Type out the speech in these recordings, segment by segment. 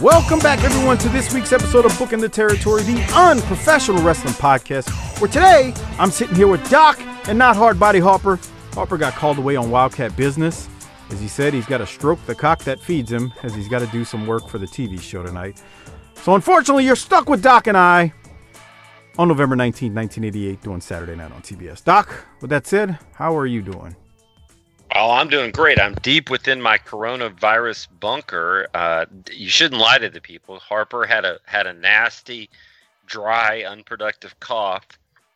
Welcome back, everyone, to this week's episode of Booking the Territory, the unprofessional wrestling podcast. Where today I'm sitting here with Doc and not Hard Body Harper. Harper got called away on Wildcat business. As he said, he's got to stroke the cock that feeds him, as he's got to do some work for the TV show tonight. So, unfortunately, you're stuck with Doc and I on November 19, 1988, doing Saturday Night on TBS. Doc, with that said, how are you doing? Oh, I'm doing great. I'm deep within my coronavirus bunker. Uh, you shouldn't lie to the people. Harper had a had a nasty, dry, unproductive cough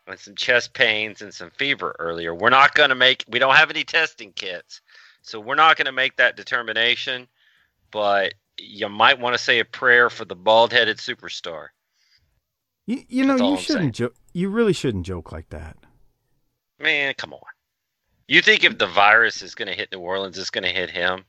and some chest pains and some fever earlier. We're not going to make. We don't have any testing kits, so we're not going to make that determination. But you might want to say a prayer for the bald-headed superstar. You, you know, you I'm shouldn't joke. You really shouldn't joke like that. Man, come on. You think if the virus is going to hit New Orleans, it's going to hit him?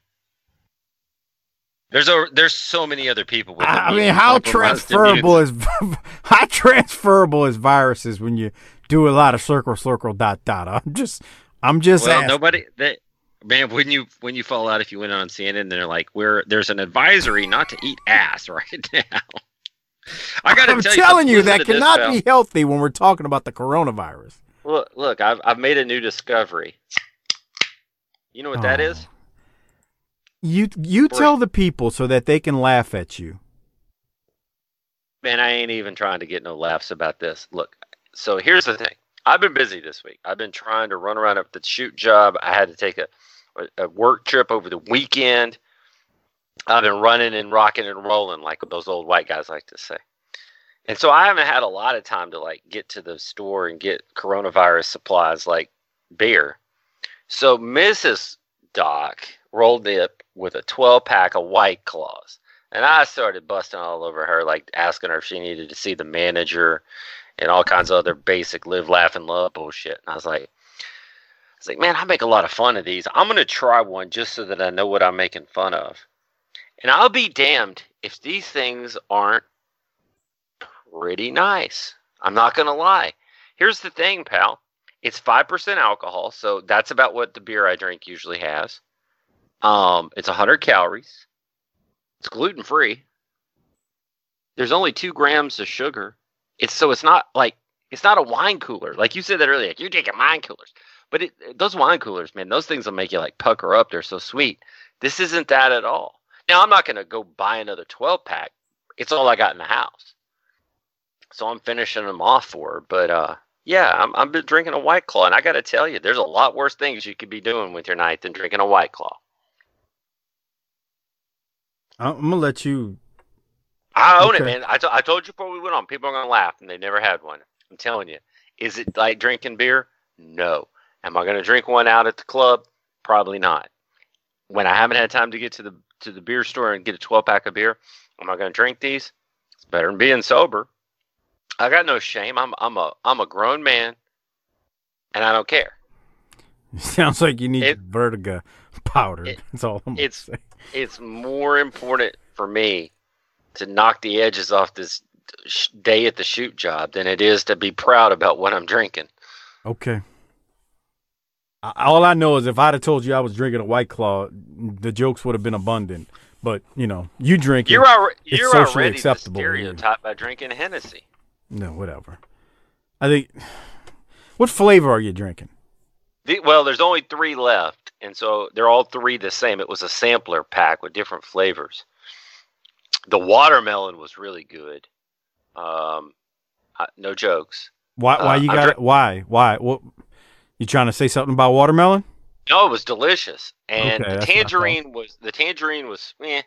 There's a, there's so many other people with. I mean, how transferable is how transferable is viruses when you do a lot of circle, circle, dot, dot? I'm just, I'm just Well, asking. nobody. That, man, when you when you fall out if you went on CNN, and they're like, "Where there's an advisory not to eat ass right now." I got to I'm tell telling you, listen that to this, cannot be healthy when we're talking about the coronavirus. Look, look, I've I've made a new discovery. You know what that Oh. is? You, you For- tell the people so that they can laugh at you. Man, I ain't even trying to get no laughs about this. Look, so here's the thing. I've been busy this week. I've been trying to run around up the shoot job. I had to take a, a work trip over the weekend. I've been running and rocking and rolling like those old white guys like to say. And so I haven't had a lot of time to like get to the store and get coronavirus supplies like beer. So Mrs. Doc rolled up with a 12 pack of White Claws. And I started busting all over her, like asking her if she needed to see the manager and all kinds of other basic live, laugh, and love bullshit. And I was like, I was like, man, I make a lot of fun of these. I'm gonna try one just so that I know what I'm making fun of. And I'll be damned if these things aren't pretty nice. I'm not gonna lie. Here's the thing, pal. It's five percent alcohol, so that's about what the beer I drink usually has. Um, it's 100 calories. It's gluten free. There's only two grams of sugar. It's so it's not like it's not a wine cooler. Like you said that earlier. Like you're taking wine coolers, but it, those wine coolers, man, those things will make you like pucker up. They're so sweet. This isn't that at all. Now I'm not gonna go buy another 12 pack. It's all I got in the house, so I'm finishing them off for her. But uh, yeah, I'm I'm been drinking a White Claw, and I got to tell you, there's a lot worse things you could be doing with your night than drinking a White Claw. I'm gonna let you. I own it, man. I, I told you before we went on, people are going to laugh, and they never had one. I'm telling you. Is it like drinking beer? No. Am I going to drink one out at the club? Probably not. When I haven't had time to get to the to the beer store and get a 12 pack of beer, am I going to drink these? It's better than being sober. I got no shame. I'm I'm a I'm a grown man, and I don't care. Sounds like you need It- vertigo powder. it- That's all I'm it's- it's more important for me to knock the edges off this day at the shoot job than it is to be proud about what I'm drinking. Okay. All I know is if I'd have told you I was drinking a White Claw, the jokes would have been abundant. But you know, you drink. You're it's you're socially already acceptable you. stereotype by drinking Hennessy. No, whatever. I think. What flavor are you drinking? The, well, there's only three left, and so they're all three the same. It was a sampler pack with different flavors. The watermelon was really good. Um, I, no jokes. Why? Why Uh, you got it? Why? Why? What? You trying to say something about watermelon? No, it was delicious, and Okay, the that's what I thought. tangerine was the tangerine was eh.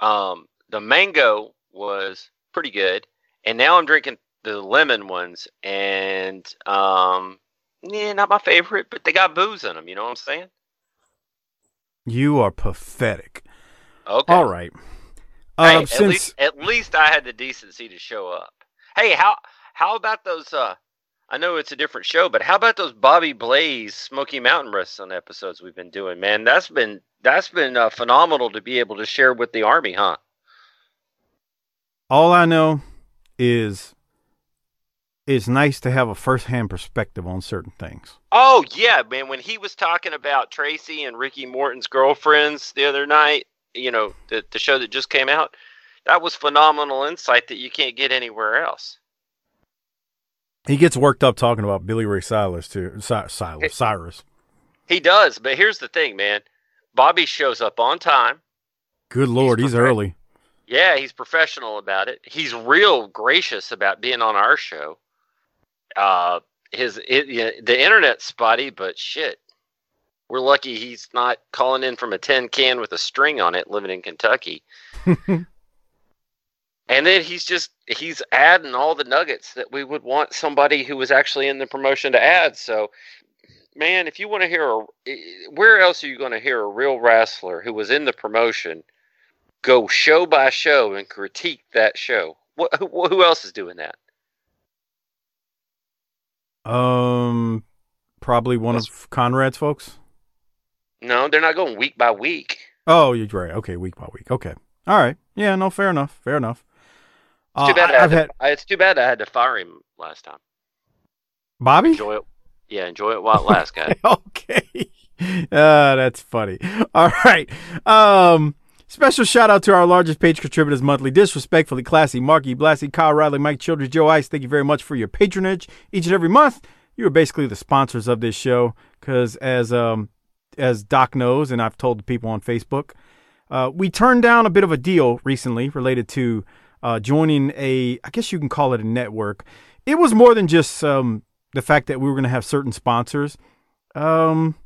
Um, the mango was pretty good, and now I'm drinking the lemon ones, and um, yeah, not my favorite, but they got booze in them. You know what I'm saying? You are pathetic. Okay. All right. Hey, Uh, at since least at least I had the decency to show up. Hey, how how about those? Uh, I know it's a different show, but how about those Bobby Blaze Smoky Mountain Wrestling episodes we've been doing? Man, that's been that's been uh, phenomenal to be able to share with the army, huh? all I know is it's nice to have a first-hand perspective on certain things. Oh yeah, man. When he was talking about Tracy and Ricky Morton's girlfriends the other night, you know, the the show that just came out, that was phenomenal insight that you can't get anywhere else. He gets worked up talking about Billy Ray Cyrus too. Cy- Cyrus, Cyrus. He does, but here's the thing, man. Bobby shows up on time. Good lord, he's, perfect. early. Yeah, he's professional about it. He's real gracious about being on our show. Uh, his it, the internet's spotty, but shit, we're lucky he's not calling in from a tin can with a string on it, living in Kentucky. and then he's just he's adding all the nuggets that we would want somebody who was actually in the promotion to add. So, man, if you want to hear a, where else are you going to hear a real wrestler who was in the promotion? Go show by show and critique that show. What, who, who else is doing that? Um, probably one of Conrad's folks. No, they're not going week by week. Oh, you're right. Okay, week by week. Okay, all right. Yeah, no, fair enough. Fair enough. It's too Uh, bad. I, I, have had had to, I, it's too bad I had to fire him last time. Bobby. Enjoy it. Yeah, enjoy it while it lasts, guys. okay. Uh, that's funny. All right. Um, special shout out to our largest page contributors monthly. Disrespectfully classy, Marky Blassie, Kyle Riley, Mike Childress, Joe Ice. Thank you very much for your patronage each and every month. You are basically the sponsors of this show because as um as Doc knows, and I've told the people on Facebook, uh, we turned down a bit of a deal recently related to uh, joining a, I guess you can call it a network. It was more than just um, the fact that we were going to have certain sponsors. Um,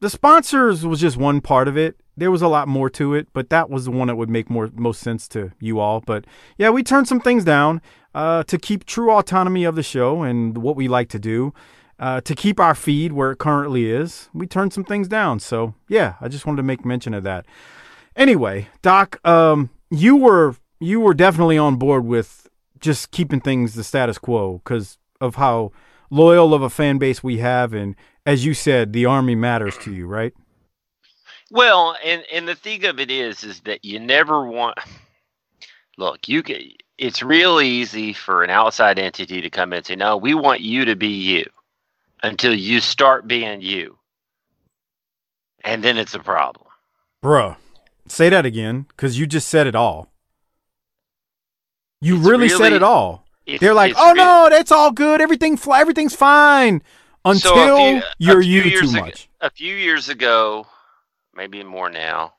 the sponsors was just one part of it. There was a lot more to it, but that was the one that would make more most sense to you all. But yeah, we turned some things down uh, to keep true autonomy of the show and what we like to do. Uh, to keep our feed where it currently is, we turned some things down. So yeah, I just wanted to make mention of that. Anyway, Doc, um, you were you were definitely on board with just keeping things the status quo because of how loyal of a fan base we have, and as you said, the army matters to you, right? Well, and and the thing of it is, is that you never want. Look, you can. It's real easy for an outside entity to come in and say, "No, we want you to be you," until you start being you, and then it's a problem. Bruh, say that again because you just said it all. You It's really, said it all. They're like, "Oh no, that's all good. Everything, fly, everything's fine." Until So few- you're you too ago- much. a few years ago, maybe more now,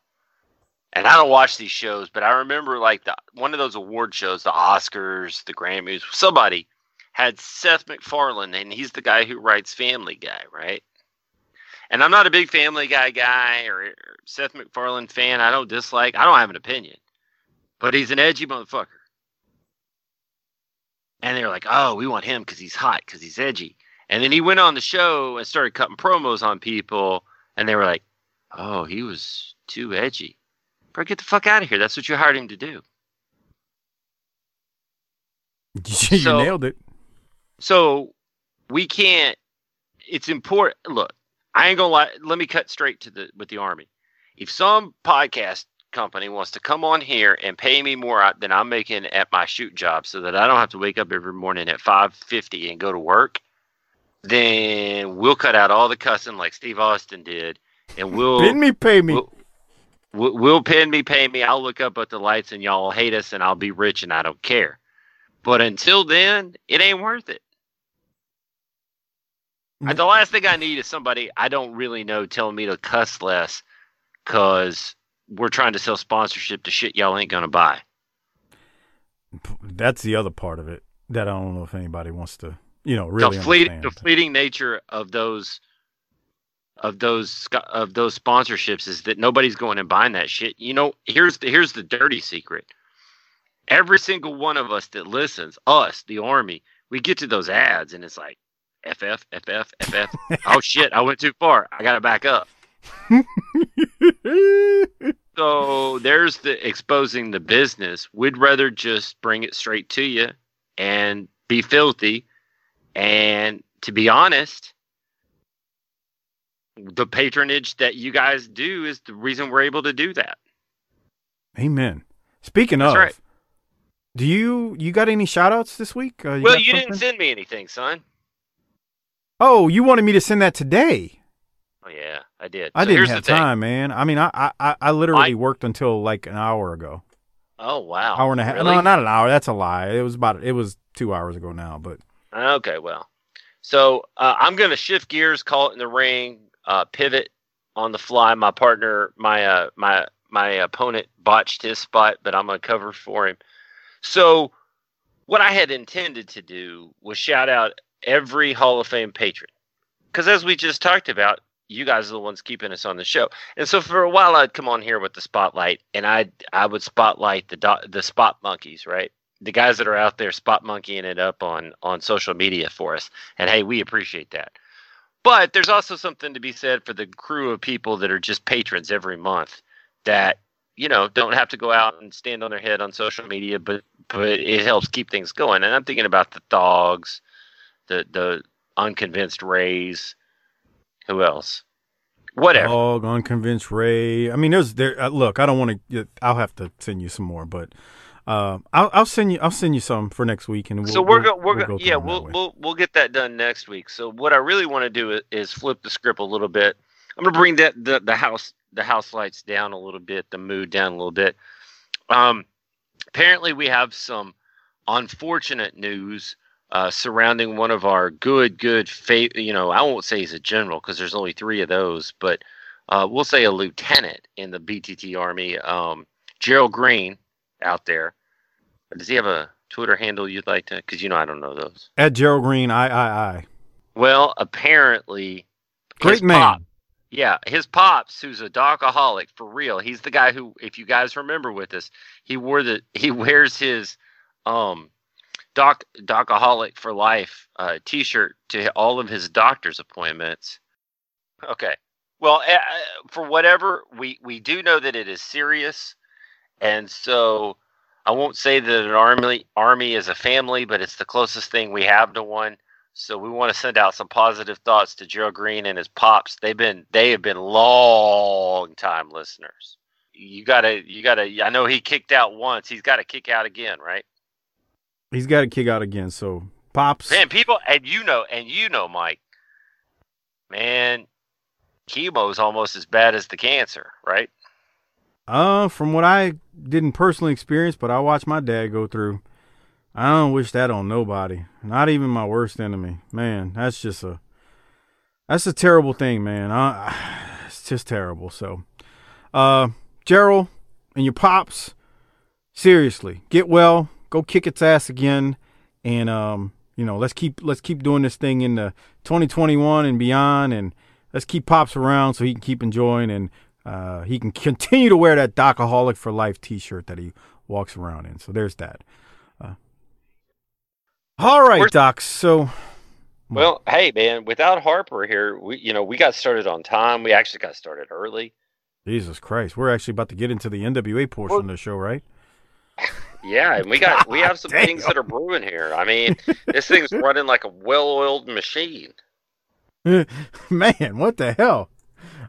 and I don't watch these shows, but I remember like the one of those award shows, the Oscars, the Grammys, somebody had Seth MacFarlane, and he's the guy who writes Family Guy, right? And I'm not a big Family Guy guy or, or Seth MacFarlane fan. I don't dislike. I don't have an opinion, but he's an edgy motherfucker. And they're like, "Oh, we want him because he's hot, because he's edgy." And then he went on the show and started cutting promos on people, and they were like, "Oh, he was too edgy." Bro, get the fuck out of here. That's what you hired him to do. you So- nailed it. So we can't. It's important. Look, I ain't gonna lie. Let me cut straight to the with the army. If some podcast company wants to come on here and pay me more than I'm making at my shoot job, so that I don't have to wake up every morning at five fifty and go to work, then we'll cut out all the cussing like Steve Austin did, and we'll Didn't me pay me? We'll, we'll, we'll pin me, pay me. I'll look up at the lights and y'all will hate us and I'll be rich and I don't care. But until then, it ain't worth it. Uh, The last thing I need is somebody I don't really know telling me to cuss less because we're trying to sell sponsorship to shit y'all ain't gonna buy. That's the other part of it that I don't know if anybody wants to, you know, really the fleet, the fleeting nature of those of those of those sponsorships is that nobody's going and buying that shit. You know, here's the here's the dirty secret. Every single one of us that listens, us, the army, we get to those ads and it's like FF, FF, FF. oh shit, I went too far. I gotta back up. So there's the exposing the business. We'd rather just bring it straight to you and be filthy. And to be honest, the patronage that you guys do is the reason we're able to do that. Amen. Speaking That's of, right. do you you got any shout outs this week? Uh, well, got you didn't send me anything, son. Oh, you wanted me to send that today. Oh yeah, I did. I So didn't have time, man. I mean, I I, I- I literally I- worked until like an hour ago. Oh wow, hour and a half. Really? No, not an hour. That's a lie. It was about it was two hours ago now. But Okay, well, so uh, I'm going to shift gears, call it in the ring, uh, pivot on the fly. My partner, my uh, my my opponent botched his spot, but I'm to cover for him. So, what I had intended to do was shout out every Hall of Fame patron, because as we just talked about, you guys are the ones keeping us on the show. And so for a while, I'd come on here with the spotlight, and I I would spotlight the do- the spot monkeys, right? the guys that are out there spot monkeying it up on on social media for us and hey we appreciate that but there's also something to be said for the crew of people that are just patrons every month that you know don't have to go out and stand on their head on social media but but it helps keep things going and i'm thinking about the dogs the the unconvinced rays who else whatever dog, unconvinced Ray. I mean, there's there. Uh, look, I don't want to. I'll have to send you some more, but uh, I'll I'll send you I'll send you some for next week, and we'll, so we're we'll- we're going go yeah we'll we'll we'll get that done next week. So what i really want to do i- is flip the script a little bit. I'm going to bring that the, the house the house lights down a little bit the mood down a little bit. Um apparently we have some unfortunate news uh, surrounding one of our good good fa- you know i won't say he's a general because there's only three of those but uh, we'll say a lieutenant in the btt army um, gerald green out there does he have a Twitter handle you'd like to? Because you know I don't know those. At Gerald Green, I I I. Well, apparently, Great man. pop- yeah, his pops, who's a docaholic for real. He's the guy who, if you guys remember with us, he wore the he wears his um doc docaholic for life uh, T-shirt to all of his doctor's appointments. Okay. Well, uh, for whatever we we do know that it is serious, and so I won't say that an army army is a family, but it's the closest thing we have to one. So we want to send out some positive thoughts to Gerald Green and his pops. They've been they have been long time listeners. You gotta you gotta I know he kicked out once. He's gotta kick out again, right? He's got to kick out again. So pops. Man, people and you know and you know, Mike, man, chemo's almost as bad as the cancer, right? Uh, from what I didn't personally experience, but I watched my dad go through. I don't wish that on nobody, not even my worst enemy. Man, that's just a that's a terrible thing, man. I, it's just terrible. So, uh, Gerald and your pops, seriously, get well, go kick its ass again, and um, you know, let's keep let's keep doing this thing in the 2021 and beyond, and let's keep pops around so he can keep enjoying and uh, he can continue to wear that Docaholic for Life T-shirt that he walks around in. So there's that. Uh, all right, We're- Doc. So Well, hey man, without Harper here, we you know, we got started on time. We actually got started early. Jesus Christ, we're actually about to get into the NWA portion of the show, right? Yeah, and we got we have some damn. things that are brewing here. I mean, this thing's running like a well-oiled machine. Man, what the hell?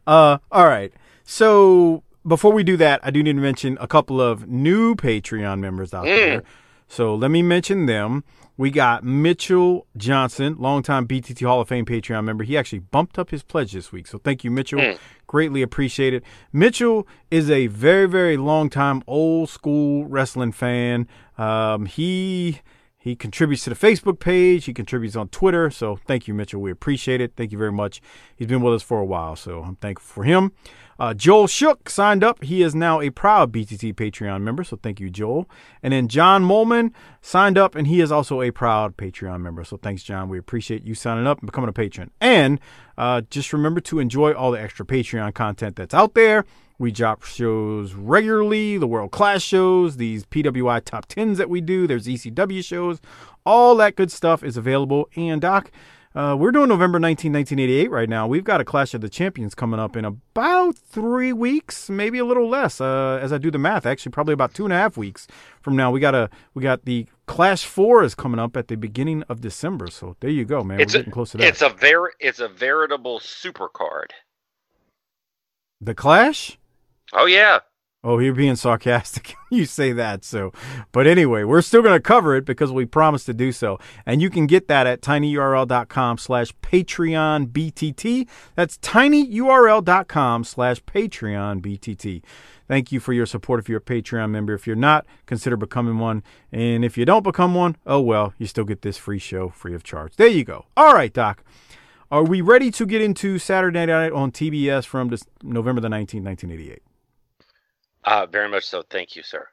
Uh, all right. So before we do that, I do need to mention a couple of new Patreon members out Mm. there. So let me mention them. We got Mitchell Johnson, longtime BTT Hall of Fame Patreon member. He actually bumped up his pledge this week. So thank you, Mitchell. Mm. Greatly appreciate it. Mitchell is a very, very long time old school wrestling fan. Um, he He contributes to the Facebook page. He contributes on Twitter. So thank you, Mitchell. We appreciate it. Thank you very much. He's been with us for a while, so I'm thankful for him. Uh, Joel Shook signed up. He is now a proud BTT Patreon member, so thank you, Joel. And then John Molman signed up, and he is also a proud Patreon member. So thanks, John. We appreciate you signing up and becoming a patron. And uh, just remember to enjoy all the extra Patreon content that's out there. We drop shows regularly, the world class shows, these PWI top 10s that we do. There's ECW shows. All that good stuff is available. And, Doc, uh, we're doing November 19, 1988 right now. We've got a Clash of the Champions coming up in about three weeks, maybe a little less. Uh, as I do the math, actually, probably about two and a half weeks from now. We got a we got the Clash Four is coming up at the beginning of December. So there you go, man. It's we're a, getting close to that. It's a ver- it's a veritable super card. the Clash. Oh yeah. Oh, you're being sarcastic. you say that. So, but anyway, we're still going to cover it because we promised to do so. And you can get that at tinyurl.com slash Patreon BTT. That's tinyurl.com slash Patreon BTT. Thank you for your support if you're a Patreon member. If you're not, consider becoming one. And if you don't become one, oh well, you still get this free show free of charge. There you go. All right, Doc. Are we ready to get into Saturday night on TBS from November the 19th, 1988? Uh, very much so. Thank you, sir.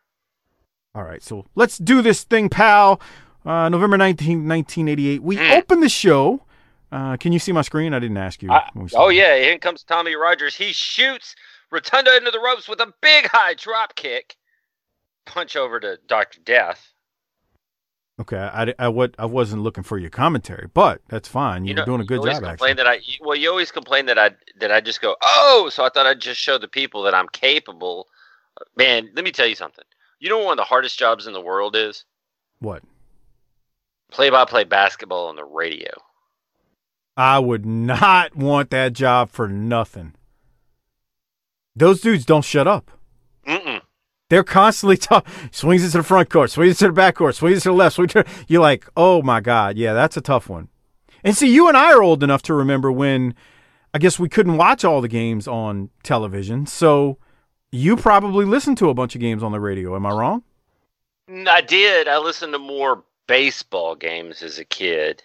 All right, so let's do this thing, pal. Uh, November 19th, 1988. We Mm. open the show. Uh, can you see my screen? I didn't ask you. I- oh yeah, in comes Tommy Rogers. He shoots Rotunda into the ropes with a big high drop kick. Punch over to Doctor Death. Okay, I, I, what, I wasn't looking for your commentary, but that's fine. You, You know, doing a you good always job, complain actually. that I well, you always complain that I that I just go oh, so I thought I'd just show the people that I'm capable. Man, let me tell you something. You know what one of the hardest jobs in the world is What? play-by-play basketball on the radio. I would not want that job for nothing. Those dudes don't shut up. Mm-mm. They're constantly talking. Swings it to the front court, swings it to the back court, swings it to the left. Swings to, you're like, oh my god, yeah, that's a tough one. And see, you and I are old enough to remember when I guess we couldn't watch all the games on television. So you probably listened to a bunch of games on the radio. Am I wrong? Mm, I did. I listened to more baseball games as a kid.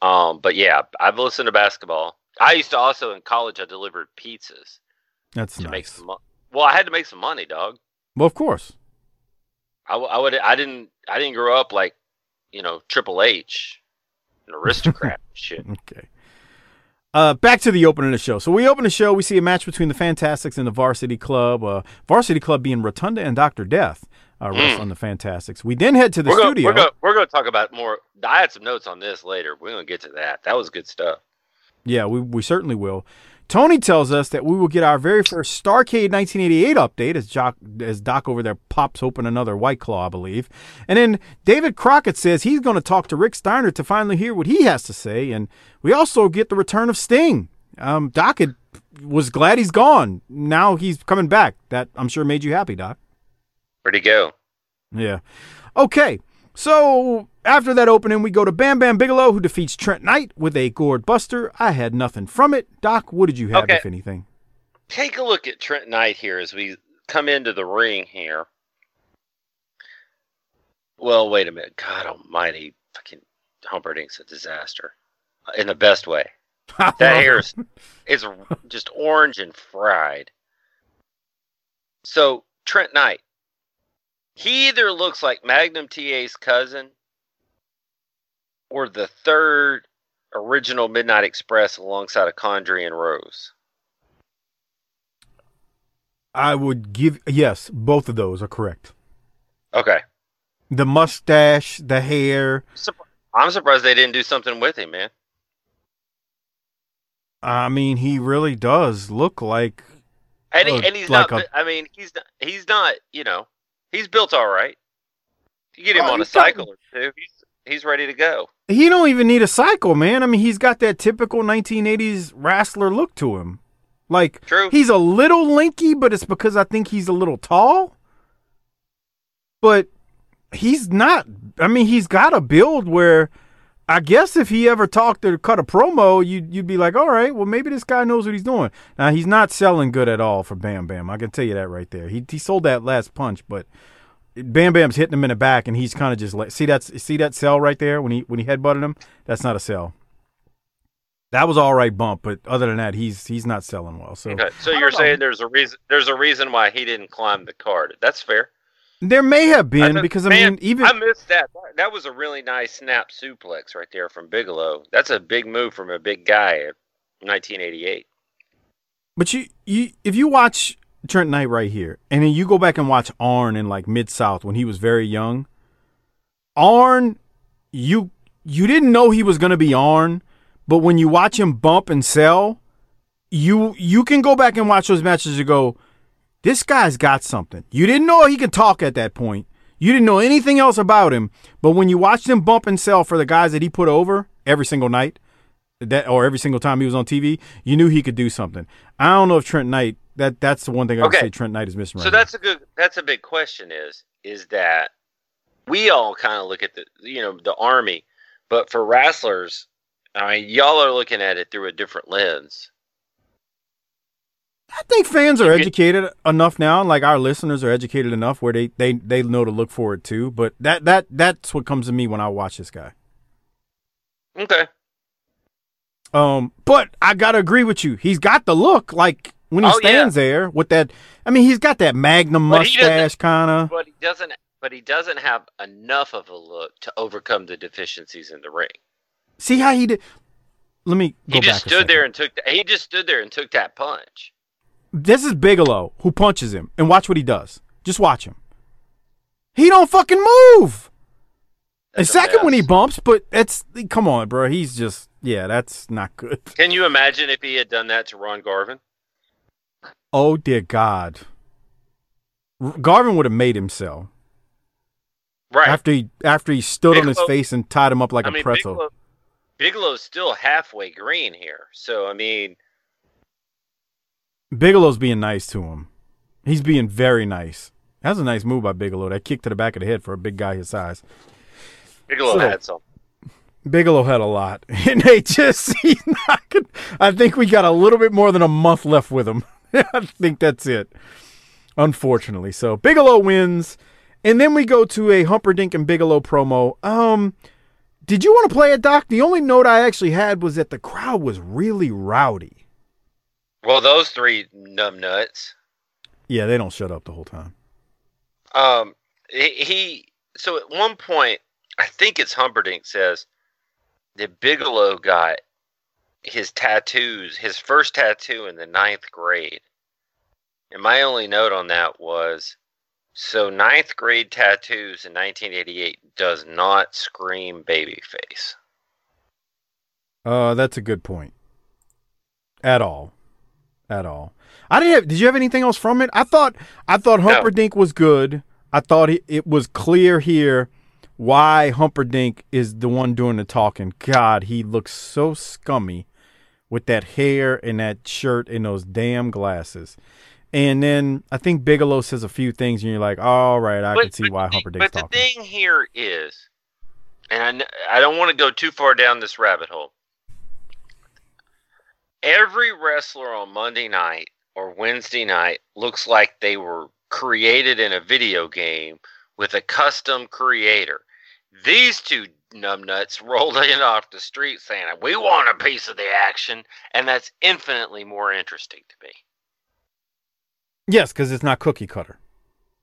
Um, but yeah, I've listened to basketball. I used to also in college. I delivered pizzas That's to make nice. some. Mo- well, I had to make some money, dog. Well, of course. I, w- I would. I didn't. I didn't grow up like, you know, Triple H, an aristocrat. shit. Okay. Uh, back to the opening of the show. So we open the show. We see a match between the Fantastics and the Varsity Club. Uh, Varsity Club being Rotunda and Doctor Death uh, wrestling the Fantastics. We then head to the Hmm. we're studio. Gonna, we're gonna we're gonna talk about more. I had some notes on this later. We're gonna get to that. That was good stuff. Yeah, we, we certainly will. Tony tells us that we will get our very first Starcade 1988 update as, Jock, as Doc over there pops open another White Claw, I believe. And then David Crockett says he's going to talk to Rick Steiner to finally hear what he has to say. And we also get the return of Sting. Um, Doc had, was glad he's gone. Now he's coming back. That I'm sure made you happy, Doc. Where'd he go? Yeah. Okay. So after that opening, we go to Bam Bam Bigelow, who defeats Trent Knight with a gourd buster. I had nothing from it. Doc, what did you have, Okay. if anything? Take a look at Trent Knight here as we come into the ring here. Well, wait a minute. God Almighty, fucking Humperdink's a disaster in the best way. That hair's is just orange and fried. So Trent Knight, he either looks like Magnum TA's cousin or the third original Midnight Express alongside of Condrey and Rose. I would give yes, both of those are correct. Okay, The mustache, the hair. I'm surprised they didn't do something with him, man. I mean, he really does look like And, he, and he's like not. a- I mean, he's not, he's not. You know, he's built all right. You get him Oh, on a he's got- cycle or two, he's he's ready to go. he don't even need a cycle, man. I mean, he's got that typical 1980s wrestler look to him. Like True. he's a little linky, but it's because I think he's a little tall. But he's not. I mean, he's got a build where I guess if he ever talked or cut a promo, you'd you'd be like, all right, well maybe this guy knows what he's doing. Now he's not selling good at all for Bam Bam. I can tell you that right there. He he sold that last punch, but Bam Bam's hitting him in the back, and he's kind of just like, see that see that sell right there when he when he headbutted him. That's not a sell. That was all right bump, but other than that, he's he's not selling well. So Okay, so you're saying there's a reason there's a reason why he didn't climb the card. That's fair. there may have been I- because I man, mean even I missed that. That was a really nice snap suplex right there from Bigelow. That's a big move from a big guy at 1988. But you, you, if you watch Trent Knight right here, and then you go back and watch Arn in like Mid South when he was very young, Arn, you you didn't know he was gonna be Arn, but when you watch him bump and sell, you you can go back and watch those matches and go, this guy's got something. You didn't know he could talk at that point. You didn't know anything else about him, but when you watched him bump and sell for the guys that he put over every single night, that or every single time he was on TV, you knew he could do something. I don't know if Trent Knight that that's the one thing I would Okay. say Trent Knight is missing right So now. that's a good. That's a big question. Is is that we all kind of look at the you know the army, but for wrestlers, I mean, y'all are looking at it through a different lens. I think fans are educated enough now, like our listeners are educated enough where they, they, they know to look for it too. But that that that's what comes to me when I watch this guy. Okay. Um, but I gotta agree with you. He's got the look, like when he Oh, yeah. stands there with that. I mean, he's got that Magnum But mustache, kind of. But he doesn't. But he doesn't have enough of a look to overcome the deficiencies in the ring. See how he did. Let me go He just stood there and took. The, he just stood there and took that punch. This is Bigelow who punches him, and watch what he does. Just watch him. He don't fucking move. That's a second when he bumps, but that's come on, bro. He's just yeah, that's not good. Can you imagine if he had done that to Ron Garvin? Oh dear God, Garvin would have made him sell Right. after he after he stood on his face and tied him up like I a mean, pretzel. Bigelow, Bigelow's still halfway green here. So I mean, Bigelow's being nice to him. He's being very nice. That's a nice move by Bigelow. That kick to the back of the head for a big guy his size. Bigelow So- had some. Bigelow had a lot, and they just he's not. Good. I think we got a little bit more than a month left with him. I think that's it. Unfortunately, so Bigelow wins, and then we go to a Humperdink and Bigelow promo. Um, did you want to play it, Doc? The only note I actually had was that the crowd was really rowdy. Well, those three numbnuts. Yeah, they don't shut up the whole time. Um, he, he so at one point, I think it's Humperdink says that Bigelow got his tattoos, his first tattoo in the ninth grade. And my only note on that was so ninth grade tattoos in 1988 does not scream babyface. Uh, that's a good point. At all, at all. I didn't have. Did you have anything else from it? I thought. I thought No. Was good. I thought it, it was clear here why Humperdink is the one doing the talking. God, he looks so scummy with that hair and that shirt and those damn glasses. And then I think Bigelow says a few things, and you're like, all right, I can see but why thing- Humperdink's But the thing here is, and I, I don't want to go too far down this rabbit hole. Every wrestler on Monday night or Wednesday night looks like they were created in a video game with a custom creator. These two numbnuts rolled in off the street saying, "We want a piece of the action," and that's infinitely more interesting to me. Yes, because it's not cookie cutter.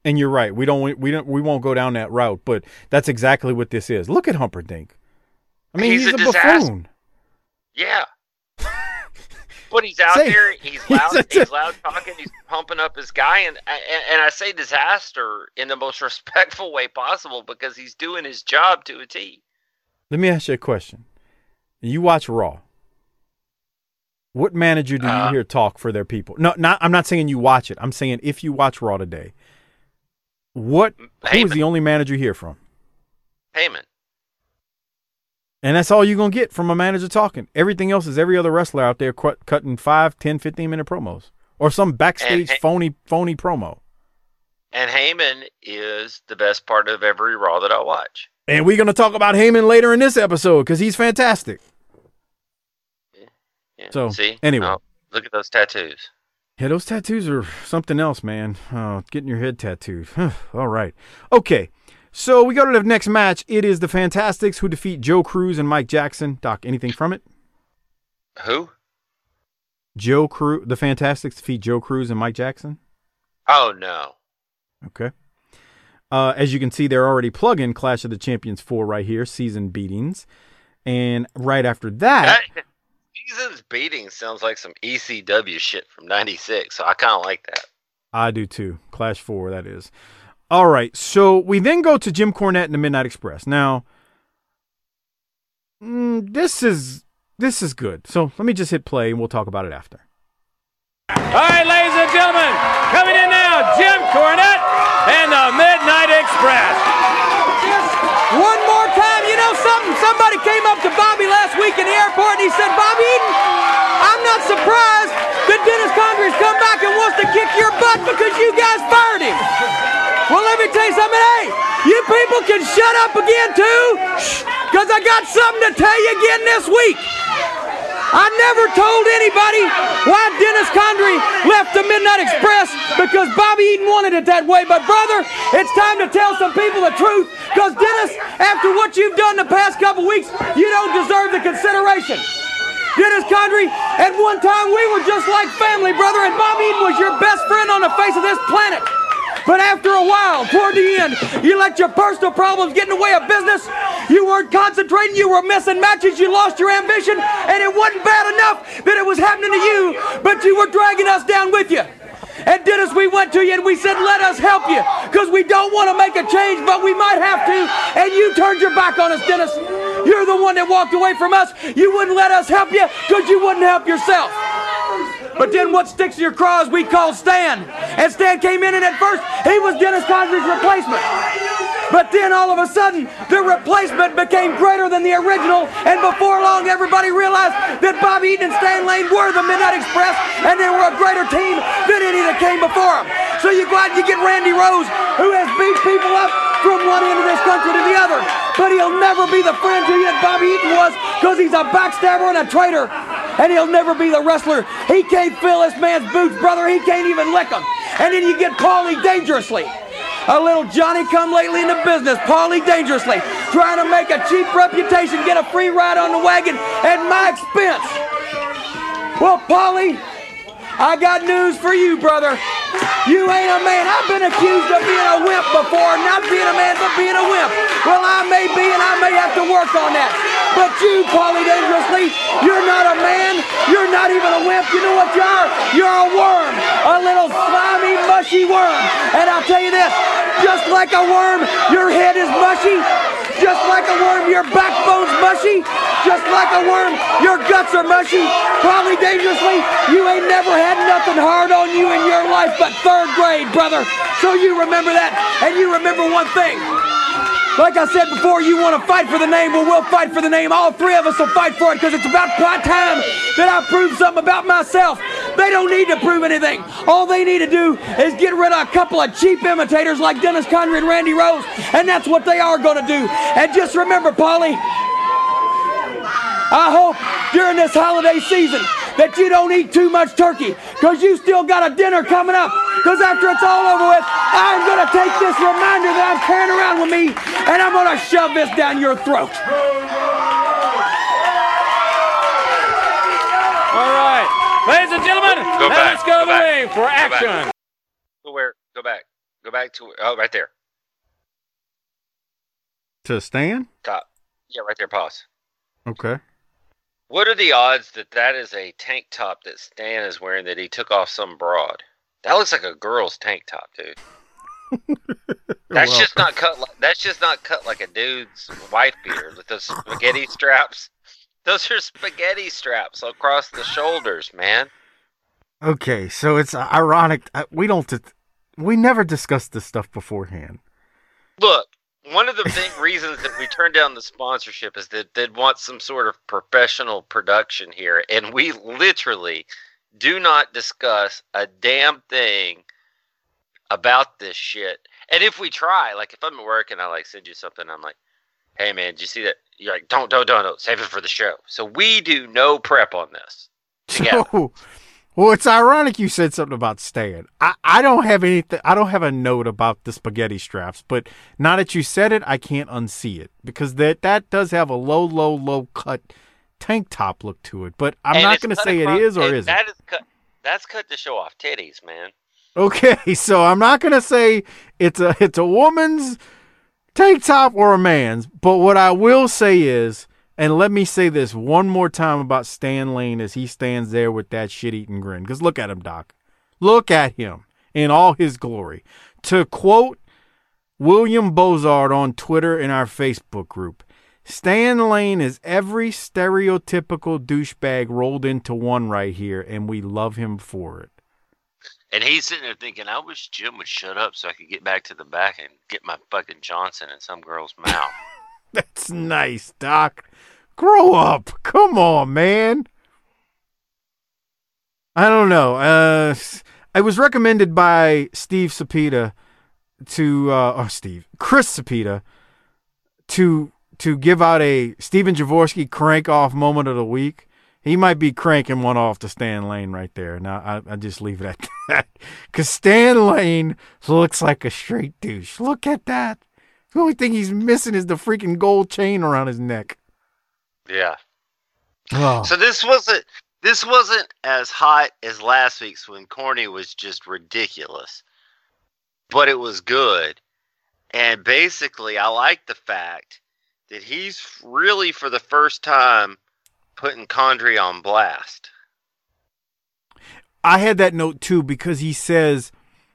And you're right. We don't. We don't. We won't go down that route. But that's exactly what this is. Look at Humperdink. I mean, He's he's, a a, buffoon. Yeah. But he's out Say- there. He's he's loud. a- he's loud talking. He's pumping up his guy, and, and and I say disaster in the most respectful way possible because he's doing his job to a T. Let me ask you a question. You watch Raw. What manager do you Uh, hear talk for their people? No, not. I'm not saying you watch it. I'm saying if you watch Raw today, what who is the only manager you hear from? Heyman. And that's all you're going to get from a manager talking. Everything else is every other wrestler out there cut, cutting 5, 10, 15 minute promos or some backstage hey- phony phony promo. And Heyman is the best part of every Raw that I watch. And we're going to talk about Heyman later in this episode because he's fantastic. Yeah. So, See, anyway. Oh, look at those tattoos. Yeah, those tattoos are something else, man. Oh, getting your head tattooed. All right. Okay. So we go to the next match. It is the Fantastics who defeat Joe Cruz and Mike Jackson. Doc, anything from it? Who? Joe Cruz, the Fantastics defeat Joe Cruz and Mike Jackson. Oh no. Okay. Uh, as you can see, they're already plugging Clash of the Champions 4 right here, season beatings. And right after that, That season's beating sounds like some ECW shit from '96, so I kind of like that. I do too. Clash 4, that is. All right. So we then go to Jim Cornette and the Midnight Express. Now, mm, this is this is good. So let me just hit play and we'll talk about it after. All right, ladies and gentlemen, coming in now, Jim Cornette and the Midnight Express. One more time, you know something? Somebody came up to Bobby last week in the airport and he said, Bobby Eaton, I'm not surprised that Dennis Condrey's come back and wants to kick your butt because you guys fired him. Well, let me tell you something. Hey, you people can shut up again too, because I got something to tell you again this week. I never told anybody why Dennis Condrey left the Midnight Express because Bobby Eaton wanted it that way. But brother, it's time to tell some people the truth because Dennis, after what you've done the past couple weeks, you don't deserve the consideration. Dennis Condrey, at one time we were just like family, brother, and Bobby Eaton was your best friend on the face of this planet. But after a while, toward the end, you let your personal problems get in the way of business. You weren't concentrating, you were missing matches, you lost your ambition, and it wasn't bad enough that it was happening to you, but you were dragging us down with you. And Dennis, we went to you and we said, let us help you, because we don't want to make a change, but we might have to. And you turned your back on us, Dennis. You're the one that walked away from us. You wouldn't let us help you because you wouldn't help yourself. But then what sticks to your craw is we called Stan. And Stan came in and at first he was Dennis Condrey's replacement. But then all of a sudden, the replacement became greater than the original, and before long everybody realized that Bob Eaton and Stan Lane were the Midnight Express, and they were a greater team than any that came before them. So you go out and you get Randy Rose, who has beat people up from one end of this country to the other. But he'll never be the friend to you that Bobby Eaton was, because he's a backstabber and a traitor. And he'll never be the wrestler. He can't fill this man's boots, brother. He can't even lick them. And then you get Paulie dangerously. A little Johnny come lately in the business, Paulie dangerously, trying to make a cheap reputation, get a free ride on the wagon at my expense. Well, Paulie, I got news for you, brother. You ain't a man. I've been accused of being a wimp before, not being a man, but being a wimp. Well, I may be, and I may have to work on that. But you, Paulie Dangerously, you're not a man. You're You know what you are? You're a worm, a little slimy, mushy worm. And I'll tell you this, just like a worm, your head is mushy. Just like a worm, your backbone's mushy. Just like a worm, your guts are mushy. Probably dangerously, you ain't never had nothing hard on you in your life but third grade, brother. So you remember that, and you remember one thing. Like I said before, you want to fight for the name, well, we'll fight for the name. All three of us will fight for it because it's about time that I prove something about myself. They don't need to prove anything. All they need to do is get rid of a couple of cheap imitators like Dennis Condrey and Randy Rose, and that's what they are going to do. And just remember, Polly, I hope during this holiday season that you don't eat too much turkey because you still got a dinner coming up. Because after it's all over with, I'm going to take this reminder that I'm carrying around with me and I'm going to shove this down your throat. All right, ladies and gentlemen, Go now back, let's go, go back, away for action. Go where? Go back. Go back to oh, right there. To Stan? Top. Yeah, right there. Pause. Okay. What are the odds that that is a tank top that Stan is wearing that he took off some broad? That looks like a girl's tank top, dude. That's Well, just not cut. Like, that's just not cut like a dude's wife beater with those spaghetti straps. Those are spaghetti straps across the shoulders, man. Okay, so it's ironic. uh, We don't. We never discussed this stuff beforehand. Look, one of the big reasons that we turned down the sponsorship is that they'd want some sort of professional production here, and we literally do not discuss a damn thing about this shit. And if we try, like if I'm at work and I like send you something, I'm like, "Hey man, did you see that?" You're like, "Don't, don't, don't, don't. Save it for the show." So we do no prep on this. Together. So, Well, it's ironic you said something about Stan. I, I don't have anything. I don't have a note about the spaghetti straps, but now that you said it, I can't unsee it because that that does have a low, low, low cut tank top look to it. But I'm And not going to say it across- is or isn't. That is cut. That's cut to show off titties, man. Okay, so I'm not gonna say it's a it's a woman's tank top or a man's, but what I will say is, and let me say this one more time about Stan Lane as he stands there with that shit eating grin. Because look at him, Doc. Look at him in all his glory. To quote William Bozard on Twitter in our Facebook group, Stan Lane is every stereotypical douchebag rolled into one right here, and we love him for it. And he's sitting there thinking, I wish Jim would shut up so I could get back to the back and get my fucking Johnson in some girl's mouth. That's nice, Doc. Grow up. Come on, man. I don't know. Uh, I was recommended by Steve Sapita to, uh, oh, Steve, Chris Sapita to to give out a Steven Jaworski crank off moment of the week. He might be cranking one off to Stan Lane right there. Now I, I just leave it at that because Stan Lane looks like a straight douche. Look at that. The only thing he's missing is the freaking gold chain around his neck. yeah. Oh, So this wasn't this wasn't as hot as last week's when Corny was just ridiculous. But it was good. And basically I like the fact that he's really for the first time putting Condrey on blast. I had that note too because he says,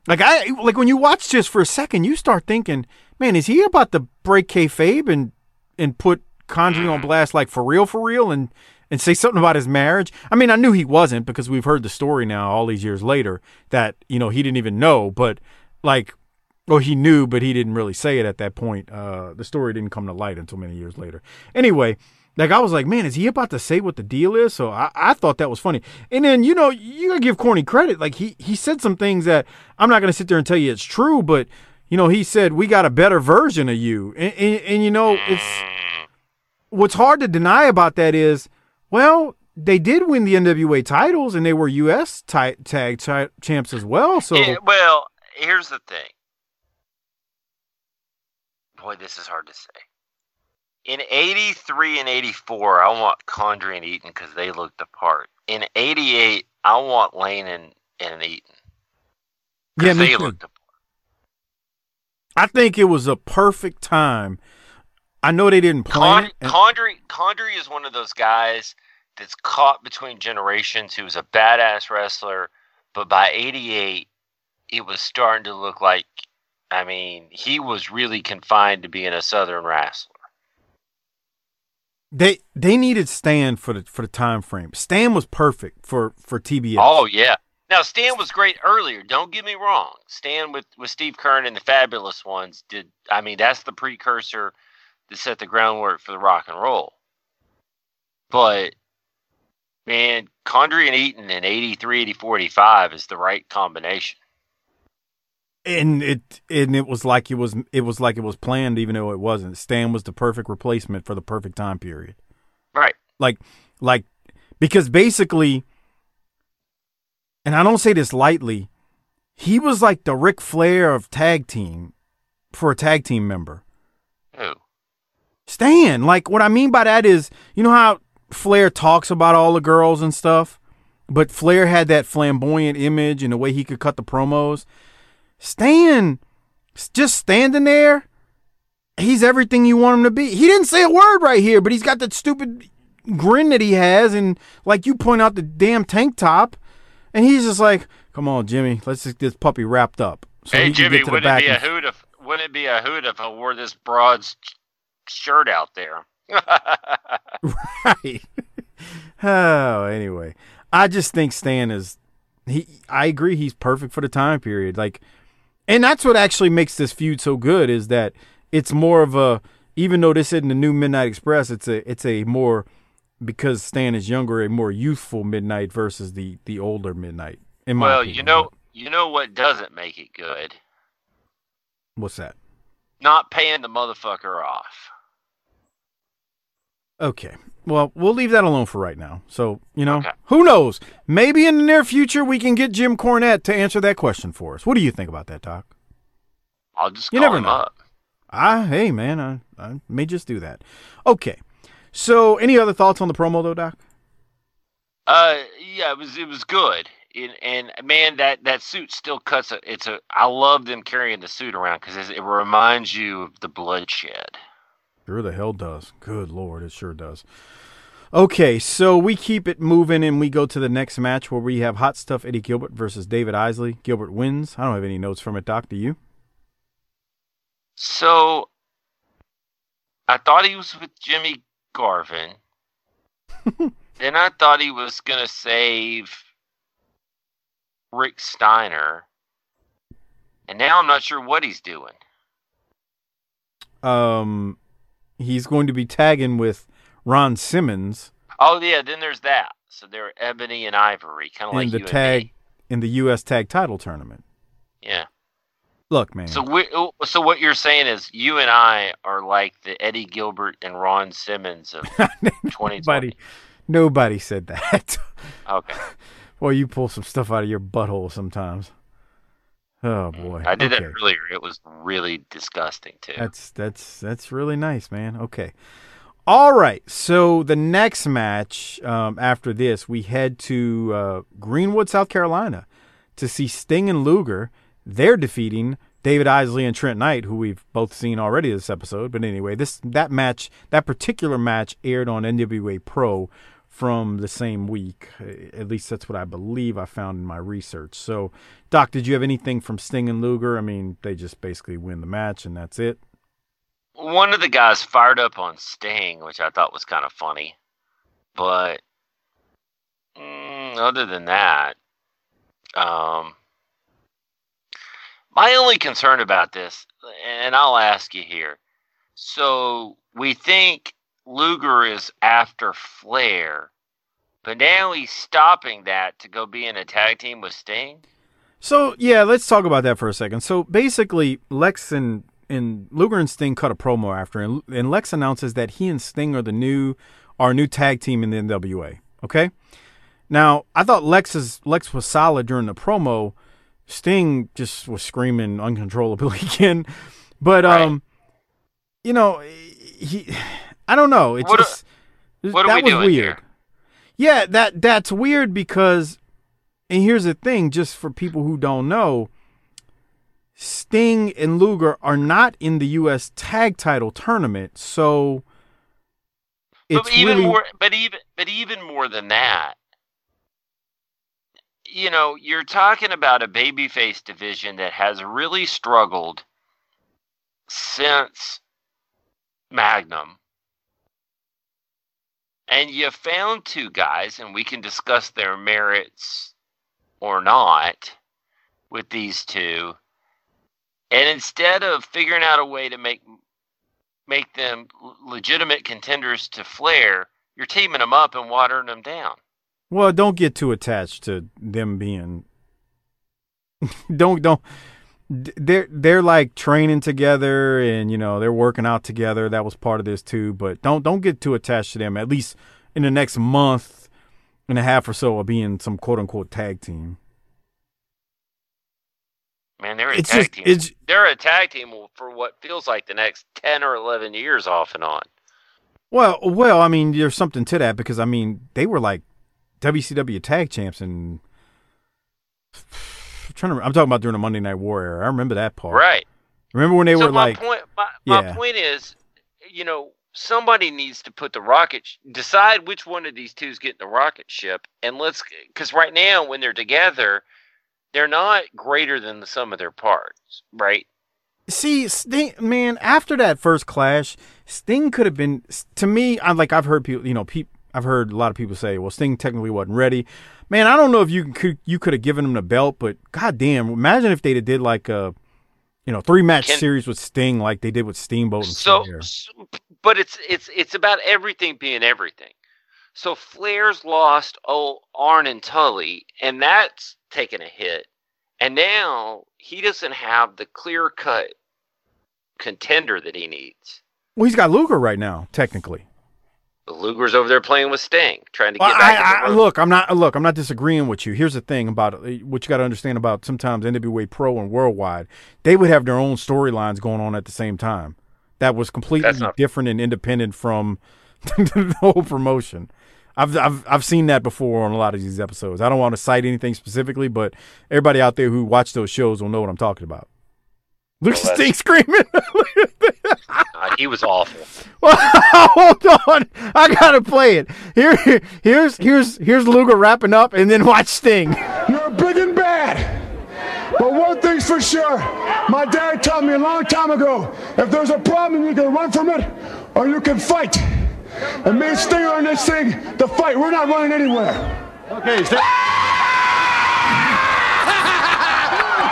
like I like when you watch just for a second, you start thinking, man, is he about to break kayfabe and and put Condrey on mm-hmm. blast like for real, for real, and and say something about his marriage? I mean, I knew he wasn't because we've heard the story now all these years later that you know he didn't even know, but like. Well, he knew, but he didn't really say it at that point. Uh, the story didn't come to light until many years later. Anyway, like I was like, man, is he about to say what the deal is? So I, I thought that was funny. And then you know you gotta give Corny credit. Like he he said some things that I'm not gonna sit there and tell you it's true, but you know he said we got a better version of you, and and, and you know it's what's hard to deny about that is well they did win the NWA titles and they were U.S. tag champs as well. So well, here's the thing. Boy, this is hard to say. In 83 and 84, I want Condrey and Eaton because they looked the part. In 88, I want Lane and, and Eaton. yeah, me they too. the part. I think it was a perfect time. I know they didn't plan Con- Condrey, Condrey is one of those guys that's caught between generations who was a badass wrestler, but by 88, it was starting to look like, I mean, he was really confined to being a Southern wrestler. They they needed Stan for the for the time frame. Stan was perfect for for TBS. Oh yeah. Now Stan was great earlier. Don't get me wrong. Stan with with Steve Keirn and the Fabulous Ones did. I mean, that's the precursor that set the groundwork for the rock and roll. But man, Condrey and Eaton in 83, 84, 85 is the right combination. And it and it was like it was it was like it was planned, even though it wasn't. Stan was the perfect replacement for the perfect time period. Right. Like like because basically, and I don't say this lightly, he was like the Ric Flair of tag team for a tag team member. Who? Stan. Like what I mean by that is, you know how Flair talks about all the girls and stuff, but Flair had that flamboyant image and the way he could cut the promos. Stan, just standing there, he's everything you want him to be. He didn't say a word right here, but he's got that stupid grin that he has, and like you point out, the damn tank top, and he's just like, "Come on, Jimmy, let's just get this puppy wrapped up." So hey he Jimmy, get to the wouldn't it be a hoot if wouldn't it be a hoot if I wore this broad s- shirt out there? right. oh, anyway, I just think Stan is he. I agree, he's perfect for the time period. Like, and that's what actually makes this feud so good is that it's more of a. Even though this isn't the new Midnight Express, it's a it's a more because Stan is younger, a more youthful Midnight versus the the older Midnight. In my well, opinion. you know, you know what doesn't make it good? what's that? Not paying the motherfucker off. Okay. Well, we'll leave that alone for right now. So, you know, Okay. who knows? Maybe in the near future we can get Jim Cornette to answer that question for us. What do you think about that, Doc? I'll just You call never him know. up. Ah, hey, man, I, I may just do that. Okay. So, any other thoughts on the promo, though, Doc? Uh, yeah, it was it was good, and, and man, that that suit still cuts. A, it's a. I love them carrying the suit around because it reminds you of the bloodshed. Sure the hell does. Good lord, it sure does. Okay, so we keep it moving and we go to the next match where we have Hot Stuff Eddie Gilbert versus David Isley. Gilbert wins. I don't have any notes from it, Doc. Do you? So, I thought he was with Jimmy Garvin. then I thought he was gonna save Rick Steiner, and now I'm not sure what he's doing. Um, he's going to be tagging with Ron Simmons Oh yeah, then there's that. So they're Ebony and Ivory, kind of in like the you tag and me. in the U.S. Tag Title Tournament. Yeah. Look, man. So we, oh, so what you're saying is you and I are like the Eddie Gilbert and Ron Simmons of 2020. nobody, nobody said that. Okay, Well, you pull some stuff out of your butthole sometimes. Oh boy, I did okay. that earlier. It was really disgusting too. That's that's that's really nice, man. Okay. All right. So the next match um, after this, we head to uh, Greenwood, South Carolina, to see Sting and Luger. They're defeating David Isley and Trent Knight, who we've both seen already this episode. But anyway, this that match, that particular match, aired on NWA Pro from the same week. Uh, At least that's what I believe I found in my research. So, Doc, did you have anything from Sting and Luger? I mean, they just basically win the match and that's it. One of the guys fired up on Sting, which I thought was kind of funny, but mm, other than that, um, my only concern about this, and I'll ask you here. So we think Luger is after Flair, but now he's stopping that to go be in a tag team with Sting. So yeah, let's talk about that for a second. So basically, Lex and and Luger and Sting cut a promo after, and, and Lex announces that he and Sting are the new our new tag team in the NWA. Okay. Now I thought Lex's Lex was solid during the promo. Sting just was screaming uncontrollably again, but Right. um, you know, he, I don't know. It's What are- just what are that we was weird. here? Yeah, that that's weird because, and here's the thing, just for people who don't know, Sting and Luger are not in the U.S. Tag Title Tournament, so it's but even really more but even but even more than that you know you're talking about a babyface division that has really struggled since magnum and you found two guys and we can discuss their merits or not with these two and instead of figuring out a way to make make them legitimate contenders to Flair, you're teaming them up and watering them down. well. Don't get too attached to them being. don't don't. They're they're like training together, and you know they're working out together. That was part of this too. But don't don't get too attached to them. At least in the next month and a half or so of being some quote unquote tag team. Man, they're a It's tag just- team. it's- they're a tag team for what feels like the next ten or eleven years off and on. Well, well, I mean, there's something to that because I mean they were like WCW tag champs and trying to. I'm talking about during the Monday Night War era. I remember that part. Right. Remember when they so were my like, point, my, my point is, you know, somebody needs to put the rocket, sh- decide which one of these two is getting the rocket ship, and let's, because right now when they're together, they're not greater than the sum of their parts, right? see, Sting, man, after that first clash, Sting could have been. To me, I like I've heard people, you know, peop, I've heard a lot of people say, well, Sting technically wasn't ready. Man, I don't know if you could you could have given him the belt, but goddamn, imagine if they did like a, you know, three match Can- series with Sting like they did with Steamboat and so, Flair. s- but it's it's it's about everything being everything. So Flair's lost old Arn and Tully, and that's taken a hit. And now he doesn't have the clear cut contender that he needs. Well, he's got Luger right now, technically. Luger's over there playing with Sting, trying to get Well, back. I, the I, look, I'm not. Look, I'm not disagreeing with you. Here's the thing about. Eh, what you got to understand about sometimes NWA Pro and Worldwide, they would have their own storylines going on at the same time. That was completely not- different and independent from the whole promotion. I've, I've I've seen that before on a lot of these episodes. I don't want to cite anything specifically, but everybody out there who watch those shows will know what I'm talking about. Look, Well, that's- Sting screaming. Uh, he was awful. Hold on, I gotta play it. Here, here's here's here's Luger wrapping up, and then watch Sting. You're big and bad. But one thing's for sure. My dad taught me a long time ago if there's a problem, you can run from it or you can fight. And me and Stinger are in this thing, the fight. We're not running anywhere. Okay, stay.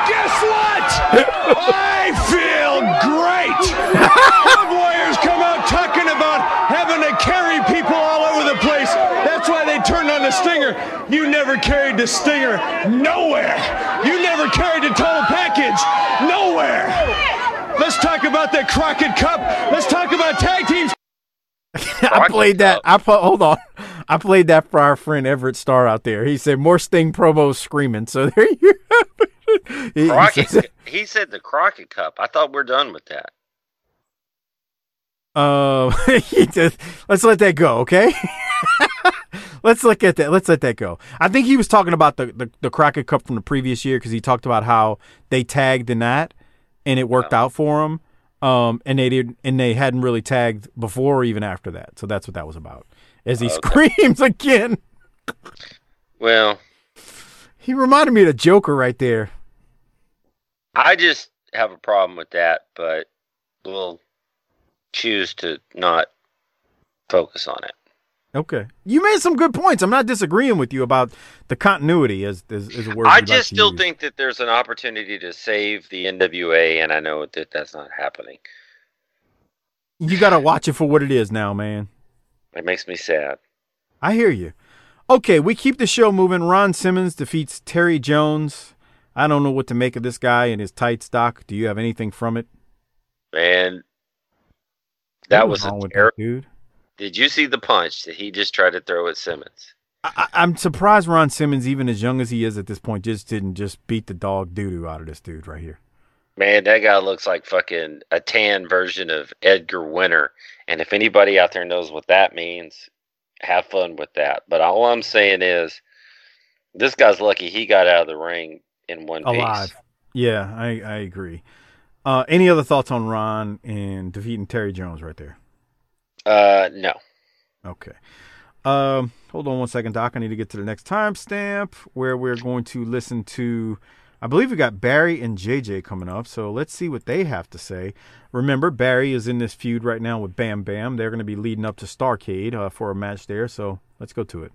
Guess what? I feel great. Road Warriors come out talking about having to carry people all over the place. That's why they turned on the Stinger. You never carried the Stinger nowhere. You never carried the total package nowhere. Let's talk about the Crockett Cup. Let's talk about tag teams. I played that. I put. Hold on. I played that for our friend Everett Starr out there. He said more Sting promos screaming. So there you. have it. He- Crockett. he said the Crockett Cup. I thought we're done with that. Uh, he just, let's let that go, okay? let's look at that. Let's let that go. I think he was talking about the the, the Crockett Cup from the previous year because he talked about how they tagged in that and it worked out for them. Um, and they did, and they hadn't really tagged before or even after that. So that's what that was about. As he screams again, Well, he reminded me of the Joker right there. I just have a problem with that, but we'll choose to not focus on it. Okay, you made some good points. I'm not disagreeing with you about the continuity as as, as a word. I we like just still use. think that there's an opportunity to save the NWA, and I know that that's not happening. you got to watch it for what it is now, man. It makes me sad. I hear you. Okay, we keep the show moving. Ron Simmons defeats Terry Jones. I don't know what to make of this guy and his tight stock. Do you have anything from it? Man, that was a terrible. dude. Did you see the punch that he just tried to throw at Simmons? I, I'm surprised Ron Simmons, even as young as he is at this point, just didn't just beat the dog doo doo out of this dude right here. Man, that guy looks like fucking a tan version of Edgar Winter. And if anybody out there knows what that means, have fun with that. But all I'm saying is, this guy's lucky he got out of the ring in one Alive. piece. Yeah, I, I agree. Uh, any other thoughts on Ron and defeating Terry Jones right there? Uh, no. Okay. Um, hold on one second, Doc. I need to get to the next timestamp where we're going to listen to. I believe we got Barry and JJ coming up, so let's see what they have to say. Remember, Barry is in this feud right now with Bam Bam. They're going to be leading up to Starcade uh, for a match there, so let's go to it.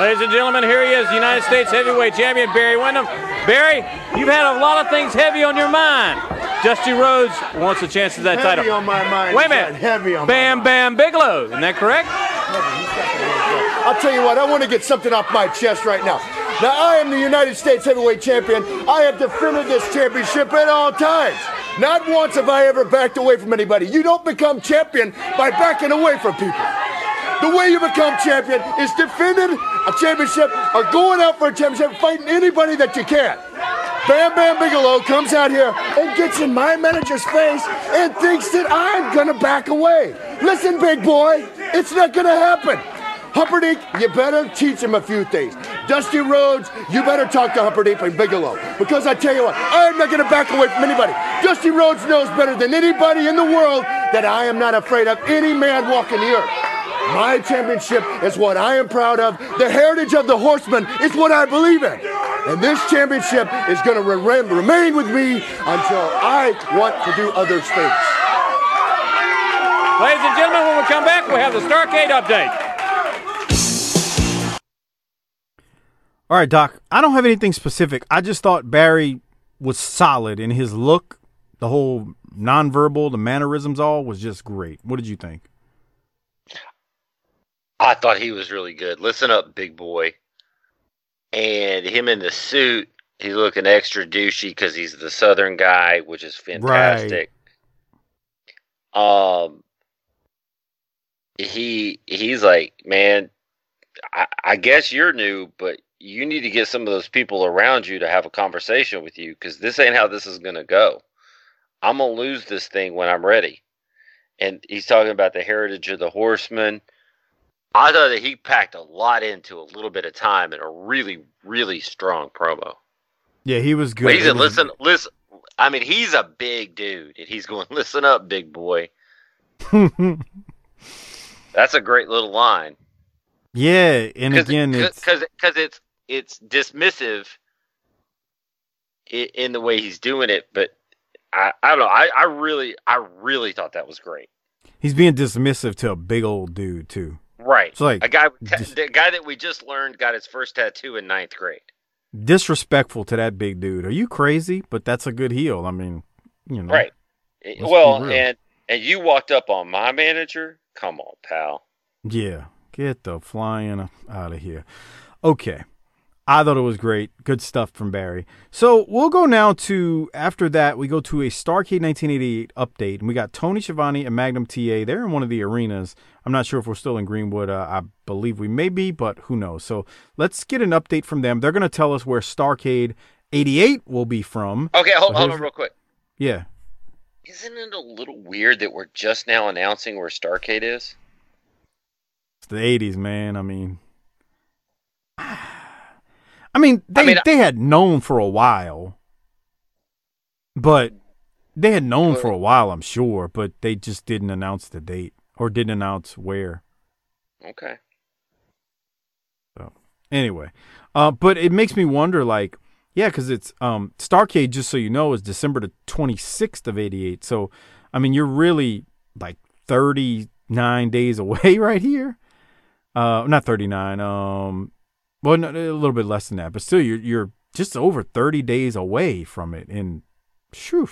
Ladies and gentlemen, here he is, the United States Heavyweight Champion Barry Windham. Barry, you've had a lot of things heavy on your mind. Dusty Rhodes wants a chance at that Heavy title. on my mind. Wait a minute. Heavy on Bam my mind. Bam Bigelow, isn't that correct? I'll tell you what, I want to get something off my chest right now. Now, I am the United States Heavyweight Champion. I have defended this championship at all times. Not once have I ever backed away from anybody. You don't become champion by backing away from people. The way you become champion is defending a championship or going out for a championship, fighting anybody that you can. Bam Bam Bigelow comes out here and gets in my manager's face and thinks that I'm gonna back away. Listen, big boy, it's not gonna happen. Humperdink, you better teach him a few things. Dusty Rhodes, you better talk to Humperdink and Bigelow. Because I tell you what, I'm not gonna back away from anybody. Dusty Rhodes knows better than anybody in the world that I am not afraid of any man walking the earth. My championship is what I am proud of. The heritage of the horseman is what I believe in. And this championship is going to re- remain with me until I want to do other things. Ladies and gentlemen, when we come back, we have the Starcade update. All right, Doc. I don't have anything specific. I just thought Barry was solid in his look. The whole nonverbal, the mannerisms, all was just great. What did you think? I thought he was really good. Listen up, big boy. And him in the suit, he's looking extra douchey because he's the Southern guy, which is fantastic. Um, he he's like, man, I, I guess you're new, but you need to get some of those people around you to have a conversation with you because this ain't how this is gonna go. I'm gonna lose this thing when I'm ready. And he's talking about the heritage of the horsemen. I thought that he packed a lot into a little bit of time in a really, really strong promo. Yeah, he was good. But he's It was- listen, listen. I mean, he's a big dude, and he's going, "Listen up, big boy." That's a great little line. yeah, and again, it's because it's it's dismissive i- in the way he's doing it, but I I don't know. I I really I really thought that was great. he's being dismissive to a big old dude too. Right, It's like a guy dis- the guy that we just learned got his first tattoo in ninth grade. Disrespectful to that big dude. Are you crazy? But that's a good heel. I mean, you know. Right. Well, and and you walked up on my manager. Come on, pal. Yeah. Get the flying out of here. Okay. I thought it was great. Good stuff from Barry. So we'll go now to, after that, we go to a Starcade 1988 update. And we got Tony Schiavone and Magnum TA. They're in one of the arenas. I'm not sure if we're still in Greenwood. Uh, I believe we may be, but who knows. So let's get an update from them. They're going to tell us where Starcade 88 will be from. Okay, hold, So hold on real quick. Yeah. Isn't it a little weird that we're just now announcing where Starcade is? It's the 80s, man. I mean, I mean, they mean, they had known for a while, but they had known for a while, I'm sure, but they just didn't announce the date or didn't announce where. Okay. So anyway, uh, but it makes me wonder, like, yeah, because it's um Starcade. Just so you know, is December the 26th of '88. So, I mean, you're really like 39 days away right here. Uh, not 39. Um, well, no, a little bit less than that, but still, you're you're just over 30 days away from it. And, phew,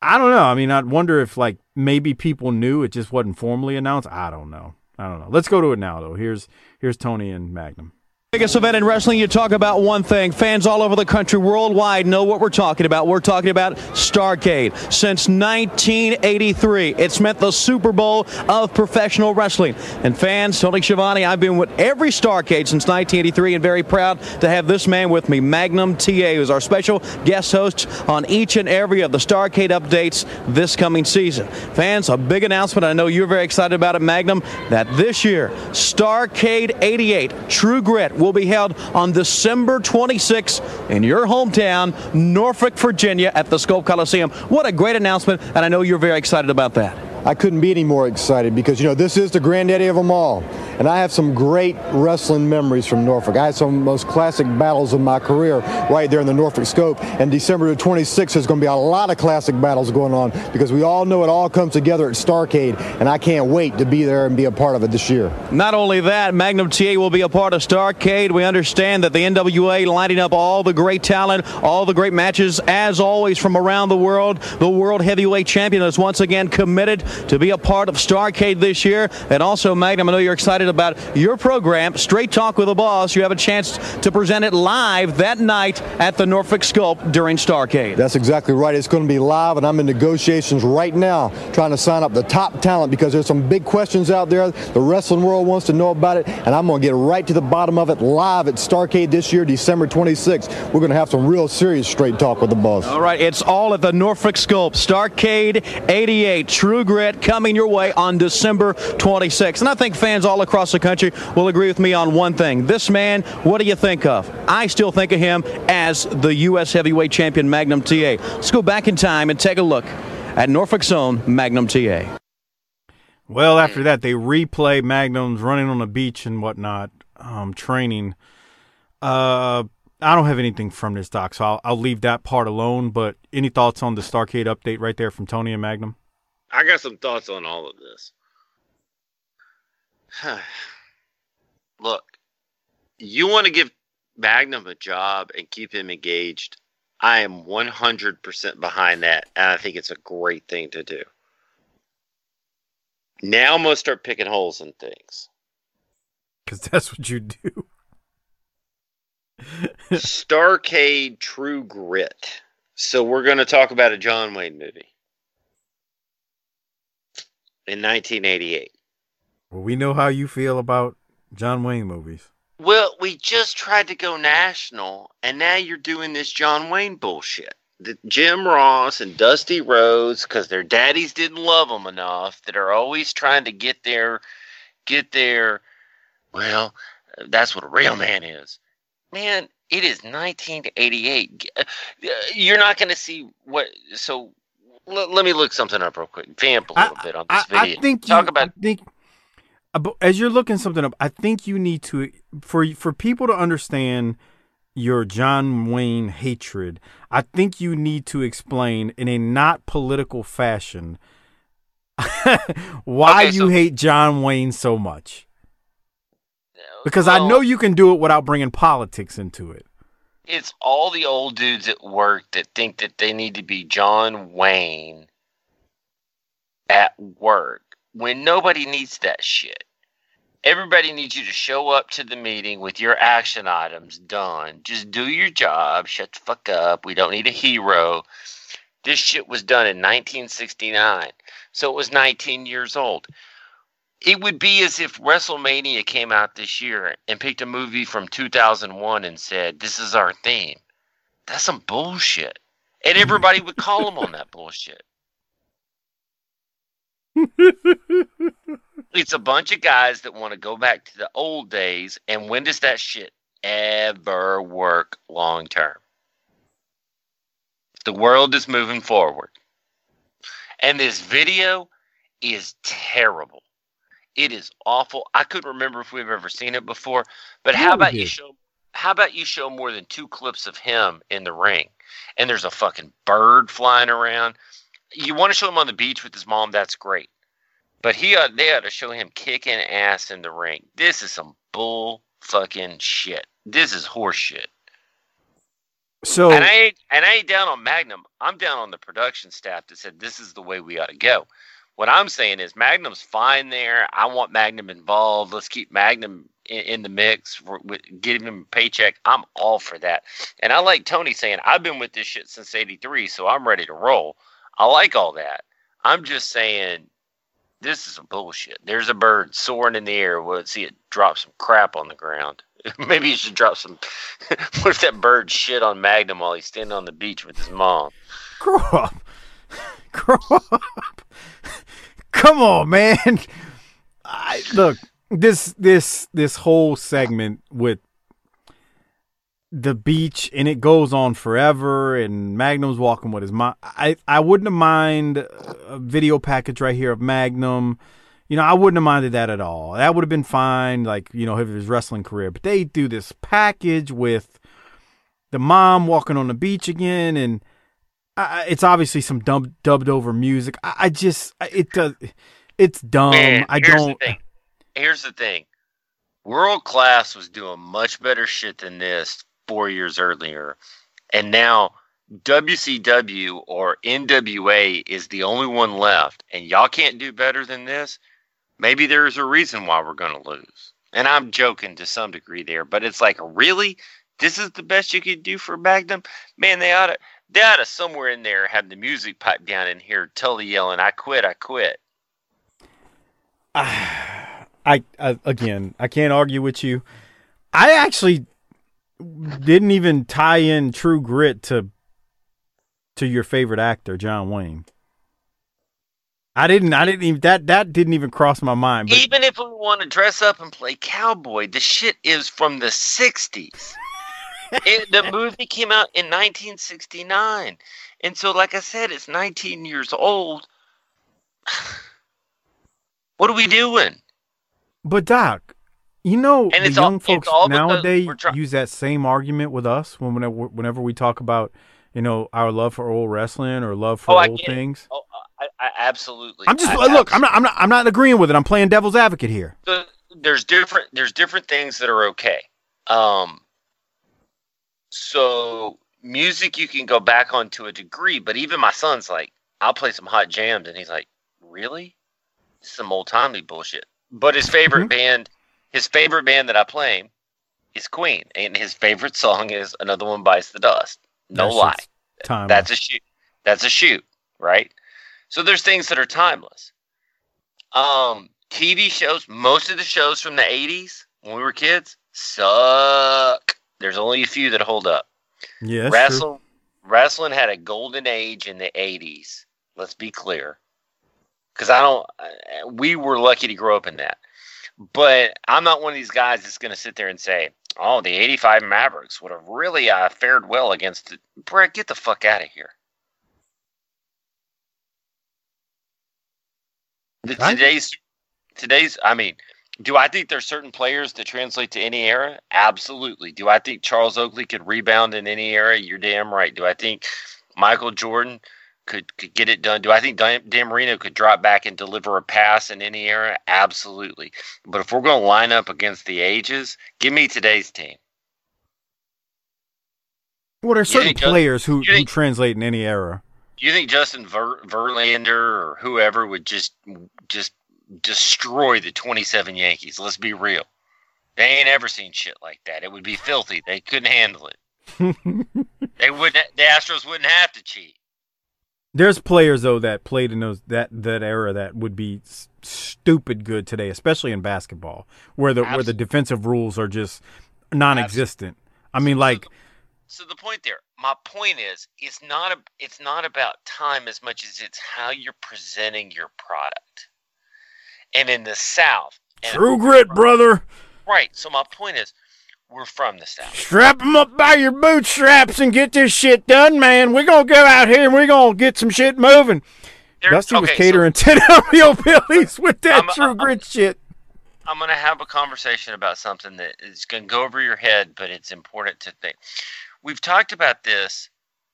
I don't know. I mean, I wonder if like maybe people knew it just wasn't formally announced. I don't know. I don't know. Let's go to it now, though. Here's here's Tony and Magnum. Biggest event in wrestling, you talk about one thing. Fans all over the country, worldwide, know what we're talking about. We're talking about Starcade. Since 1983, it's meant the Super Bowl of professional wrestling. And fans, Tony Schiavone, I've been with every Starcade since 1983 and very proud to have this man with me, Magnum TA, who's our special guest host on each and every of the Starcade updates this coming season. Fans, a big announcement. I know you're very excited about it, Magnum, that this year, Starcade 88 True Grit will be held on December 26th in your hometown, Norfolk, Virginia, at the Scope Coliseum. What a great announcement, and I know you're very excited about that. I couldn't be any more excited because, you know, this is the granddaddy of them all. And I have some great wrestling memories from Norfolk. I had some of the most classic battles of my career right there in the Norfolk Scope. And December the 26th, there's going to be a lot of classic battles going on because we all know it all comes together at Starcade. And I can't wait to be there and be a part of it this year. Not only that, Magnum TA will be a part of Starcade. We understand that the NWA lining up all the great talent, all the great matches, as always, from around the world. The World Heavyweight Champion is once again committed to be a part of Starcade this year. And also, Magnum, I know you're excited about your program, Straight Talk with the Boss. You have a chance to present it live that night at the Norfolk Scope during Starcade. That's exactly right. It's going to be live, and I'm in negotiations right now trying to sign up the top talent because there's some big questions out there. The wrestling world wants to know about it, and I'm going to get right to the bottom of it live at Starcade this year, December 26th. We're going to have some real serious straight talk with the boss. All right, it's all at the Norfolk Scope. Starcade 88, True Grit coming your way on December 26th. And I think fans all across the country will agree with me on one thing. This man, what do you think of? I still think of him as the U.S. Heavyweight Champion Magnum TA. Let's go back in time and take a look at Norfolk's own Magnum TA. Well, after that, they replay Magnums running on the beach and whatnot, um, training. Uh, I don't have anything from this doc, so I'll, I'll leave that part alone. But any thoughts on the Starcade update right there from Tony and Magnum? I got some thoughts on all of this. Look, you want to give Magnum a job and keep him engaged. I am 100% behind that, and I think it's a great thing to do. Now I'm going to start picking holes in things. Because that's what you do. Starcade True Grit. So we're going to talk about a John Wayne movie in 1988. Well, we know how you feel about John Wayne movies. Well, we just tried to go national, and now you're doing this John Wayne bullshit. The Jim Ross and Dusty Rhodes, because their daddies didn't love them enough, that are always trying to get their, get their, well, that's what a real man is. Man, it is 1988. Uh, You're not going to see what. So l- let me look something up real quick. Vamp a little bit on this I, video. I think Talk you, about I think uh, as you're looking something up, I think you need to for for people to understand your John Wayne hatred. I think you need to explain in a not political fashion why Okay, you so- hate John Wayne so much. Because I know you can do it without bringing politics into it. It's all the old dudes at work that think that they need to be John Wayne at work when nobody needs that shit. Everybody needs you to show up to the meeting with your action items done. Just do your job. Shut the fuck up. We don't need a hero. This shit was done in 1969. So it was 19 years old. It would be as if WrestleMania came out this year and picked a movie from 2001 and said, This is our theme. That's some bullshit. And everybody would call them on that bullshit. it's a bunch of guys that want to go back to the old days. And when does that shit ever work long term? The world is moving forward. And this video is terrible. It is awful. I couldn't remember if we've ever seen it before. But how about you show how about you show more than two clips of him in the ring? And there's a fucking bird flying around. You want to show him on the beach with his mom, that's great. But he ought, they ought to show him kicking ass in the ring. This is some bull fucking shit. This is horse shit. So And I ain't and I ain't down on Magnum. I'm down on the production staff that said this is the way we ought to go. What I'm saying is Magnum's fine there. I want Magnum involved. Let's keep Magnum in, in the mix. Give him a paycheck. I'm all for that. And I like Tony saying I've been with this shit since '83, so I'm ready to roll. I like all that. I'm just saying this is bullshit. There's a bird soaring in the air. We'll see it drop some crap on the ground. Maybe you should drop some. what if that bird shit on Magnum while he's standing on the beach with his mom? grow up. grow up. Come on, man. I, look, this this this whole segment with the beach and it goes on forever and Magnum's walking with his mom. I I wouldn't have mind a video package right here of Magnum. You know, I wouldn't have minded that at all. That would have been fine, like, you know, his wrestling career. But they do this package with the mom walking on the beach again and I, it's obviously some dub, dubbed over music. I, I just it does it's dumb. Man, I here's don't The thing. Here's the thing. World class was doing much better shit than this four years earlier, and now WCW or NWA is the only one left, and y'all can't do better than this. Maybe there's a reason why we're going to lose. And I'm joking to some degree there, but it's like, really? This is the best you could do for Magnum? Man, they ought to, they ought to somewhere in there have the music pipe down in here, Tully yelling, I quit, I quit. I, I again, I can't argue with you. I actually didn't even tie in True Grit to to your favorite actor, John Wayne. I didn't. I didn't even that that didn't even cross my mind. But Even if we want to dress up and play cowboy, the shit is from the 60s. It, the movie came out in 1969. And so, like I said, it's 19 years old. what are we doing? but Doc, you know And the all- young it's folks all nowadays try- use that same argument with us when whenever, whenever we talk about you know our love for old wrestling or love for Oh, old things. Oh, I, I absolutely. I'm just I look. I'm not. I'm not. I'm not agreeing with it. I'm playing devil's advocate here. the, there's different there's different things that are okay. Um, so music you can go back on to a degree, but even my son's like, I'll play some hot jams, and he's like, really? This is some old timey bullshit. But his favorite Mhm. band, his favorite band that I play is Queen, and his favorite song is "Another One Bites the Dust." No lie. That's a shoot. That's a shoot, right? So there's things that are timeless. Um, TV shows, most of the shows from the 80s when we were kids, suck. There's only a few that hold up. Yeah, that's true. Wrestling had a golden age in the 80s. Let's be clear. Because I don't, uh, we were lucky to grow up in that. But I'm not one of these guys that's going to sit there and say, oh, the 85 Mavericks would have really uh, fared well against the. Brett, get the fuck out of here. The, today's, today's, I mean, do I think there's certain players that translate to any era? Absolutely. Do I think Charles Oakley could rebound in any era? You're damn right. Do I think Michael Jordan could, could get it done? Do I think Dan, Dan Marino could drop back and deliver a pass in any era? Absolutely. But if we're going to line up against the ages, give me today's team. Well, there's certain think Justin- players who, you who translate in any era. Do you think Justin Ver, Verlander or whoever would just just destroy the 27 Yankees? Let's be real. They ain't ever seen shit like that. It would be filthy. They couldn't handle it. they wouldn't. The Astros wouldn't have to cheat. There's players though that played in those that that era that would be s- stupid good today, especially in basketball, where the where the defensive rules are just non-existent. I mean, like So the point there, my point is, it's not a, it's not about time as much as it's how you're presenting your product. And in the South, and- true grit, brother. right? So my point is, we're from the South. Strap them up by your bootstraps and get this shit done, man. We're gonna go out here and we're gonna get some shit moving. There- Dusty was okay, so- catering to the real Billies with that I'm- true I'm- grit shit. I'm going to have a conversation about something that is going to go over your head, but it's important to think. We've talked about this.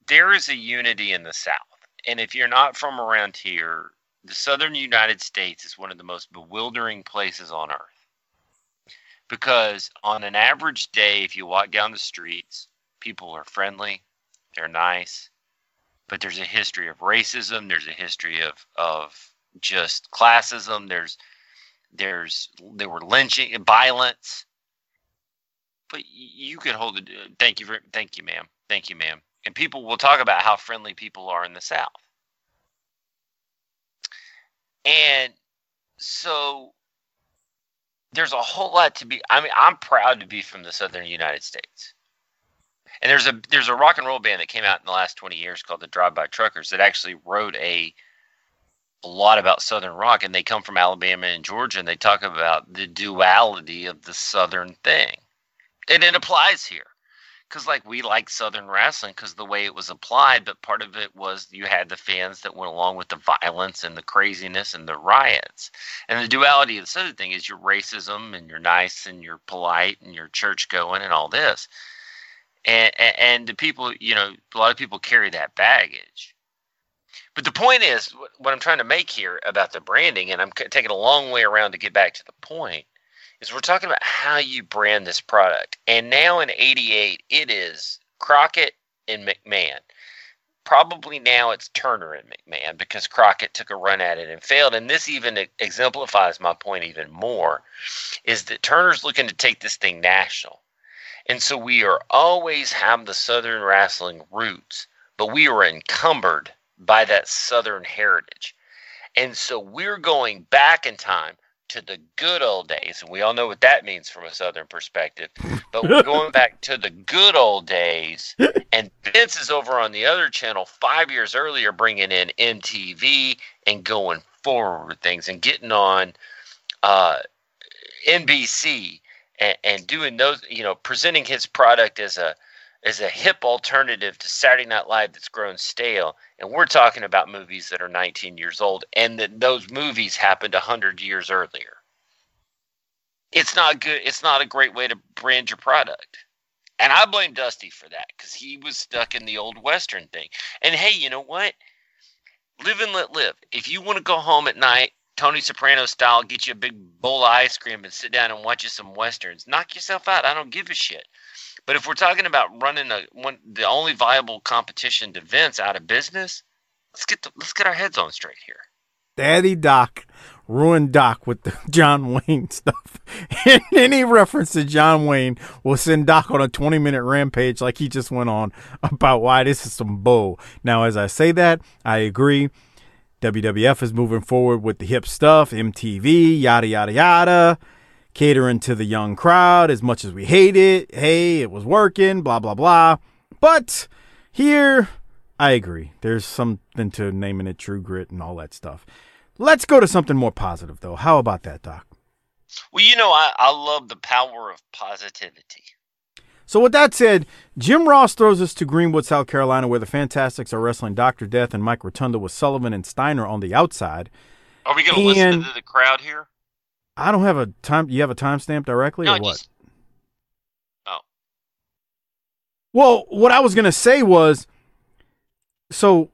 There is a unity in the South. And if you're not from around here, the southern United States is one of the most bewildering places on earth. Because on an average day, if you walk down the streets, people are friendly, they're nice, but there's a history of racism, there's a history of, of just classism, there's there's there were lynching violence. But you could hold it thank you for thank you ma'am thank you ma'am. And people will talk about how friendly people are in the south and so there's a whole lot to be i mean i'm proud to be from the southern united states. And there's a there's a rock and roll band that came out in the last 20 years called the drive by truckers that actually wrote a a lot about Southern rock, and they come from Alabama and Georgia, and they talk about the duality of the Southern thing, and it applies here, because like we like Southern wrestling because the way it was applied, but part of it was you had the fans that went along with the violence and the craziness and the riots, and the duality of the Southern thing is your racism and you're nice and you're polite and you're church going and all this, and and, and the people, you know, a lot of people carry that baggage. But the point is, what I'm trying to make here about the branding, and I'm taking a long way around to get back to the point, is we're talking about how you brand this product. And now in 88, it is Crockett and McMahon. Probably now it's Turner and McMahon because Crockett took a run at it and failed. And this even exemplifies my point even more is that Turner's looking to take this thing national. And so we are always have the Southern wrestling roots, but we are encumbered by that Southern heritage. And so we're going back in time to the good old days. And we all know what that means from a Southern perspective. But we're going back to the good old days. And Vince is over on the other channel five years earlier bringing in MTV and going forward with things and getting on uh, NBC and, and doing those, you know, presenting his product as a as a hip alternative to Saturday Night Live that's grown stale. And we're talking about movies that are 19 years old and that those movies happened 100 years earlier. It's not good. It's not a great way to brand your product. And I blame Dusty for that because he was stuck in the old Western thing. And hey, you know what? Live and let live. If you want to go home at night, Tony Soprano style, get you a big bowl of ice cream and sit down and watch you some westerns, knock yourself out. I don't give a shit. But if we're talking about running a one, the only viable competition to Vince out of business, let's get the, let's get our heads on straight here. Daddy Doc ruined Doc with the John Wayne stuff. And any reference to John Wayne will send Doc on a 20 minute rampage like he just went on about why this is some bull. Now, as I say that, I agree. WWF is moving forward with the hip stuff, MTV, yada, yada, yada, catering to the young crowd as much as we hate it. Hey, it was working, blah, blah, blah. But here, I agree. There's something to naming it True Grit and all that stuff. Let's go to something more positive, though. How about that, Doc? Well, you know, I, I love the power of positivity. So, with that said, Jim Ross throws us to Greenwood, South Carolina, where the Fantastics are wrestling Dr. Death and Mike Rotunda with Sullivan and Steiner on the outside. Are we going to listen to the crowd here? I don't have a time. You have a timestamp directly, No, or what? just- Oh. Well, what I was gonna say was, so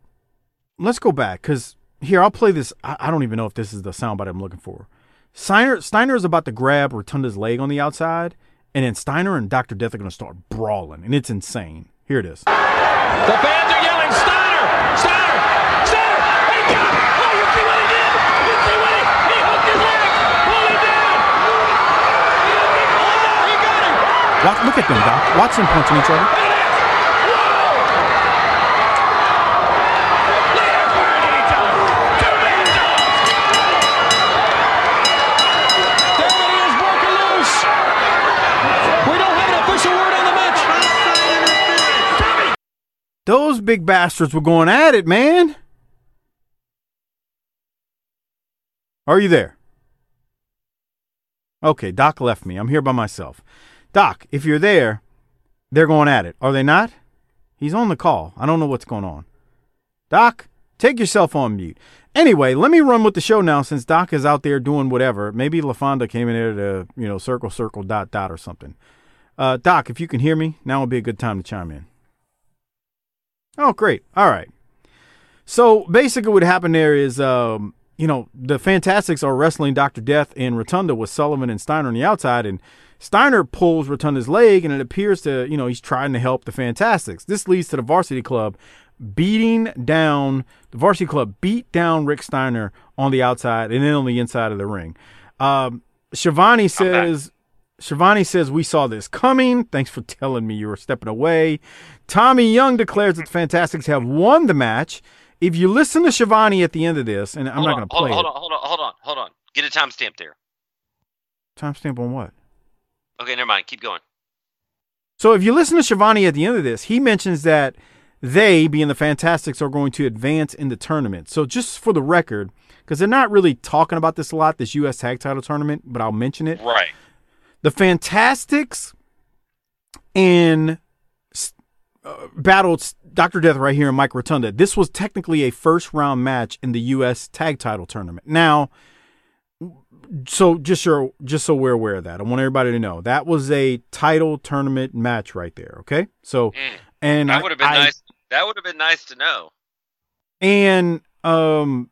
let's go back because here I'll play this. I, I don't even know if this is the soundbite I'm looking for. Steiner Steiner is about to grab Rotunda's leg on the outside, and then Steiner and Doctor Death are gonna start brawling, and it's insane. Here it is. The fans are yelling, Steiner! Steiner! Steiner! He got it! Oh, you see what he did? You see what he... He hooked his leg! Pull him down! Oh, he got him! Watch, look at them, Doc. Them punching each other. Those big bastards were going at it, man. Are you there? Okay, Doc left me. I'm here by myself. Doc, if you're there, they're going at it. Are they not? He's on the call. I don't know what's going on. Doc, take yourself on mute. Anyway, let me run with the show now since Doc is out there doing whatever. Maybe LaFonda came in there to, you know, circle, circle, dot, dot, or something. Uh, Doc, if you can hear me, now would be a good time to chime in. Oh, great. All right. So basically, what happened there is, um, you know, the Fantastics are wrestling Dr. Death and Rotunda with Sullivan and Steiner on the outside, and Steiner pulls Rotunda's leg, and it appears to, you know, he's trying to help the Fantastics. This leads to the Varsity Club beating down, the Varsity Club beat down Rick Steiner on the outside and then on the inside of the ring. Um, Schiavone says, Schiavone says, We saw this coming. Thanks for telling me you were stepping away. Tommy Young declares that the Fantastics have won the match. If you listen to Schiavone at the end of this, and I'm hold not going to play on, it. hold on, hold on, hold on, hold on. Get a timestamp there. Timestamp on what? Okay, never mind. Keep going. So if you listen to Schiavone at the end of this, he mentions that they, being the Fantastics, are going to advance in the tournament. So just for the record, because they're not really talking about this a lot, this U.S. Tag Title tournament, but I'll mention it. Right. The Fantastics and uh, battled Dr. Death right here and Mike Rotunda. This was technically a first round match in the U.S. Tag Title tournament. Now, so just so just so we're aware of that, I want everybody to know that was a title tournament match right there. Okay, so and that would have been I- nice. That would have been nice to know. and um,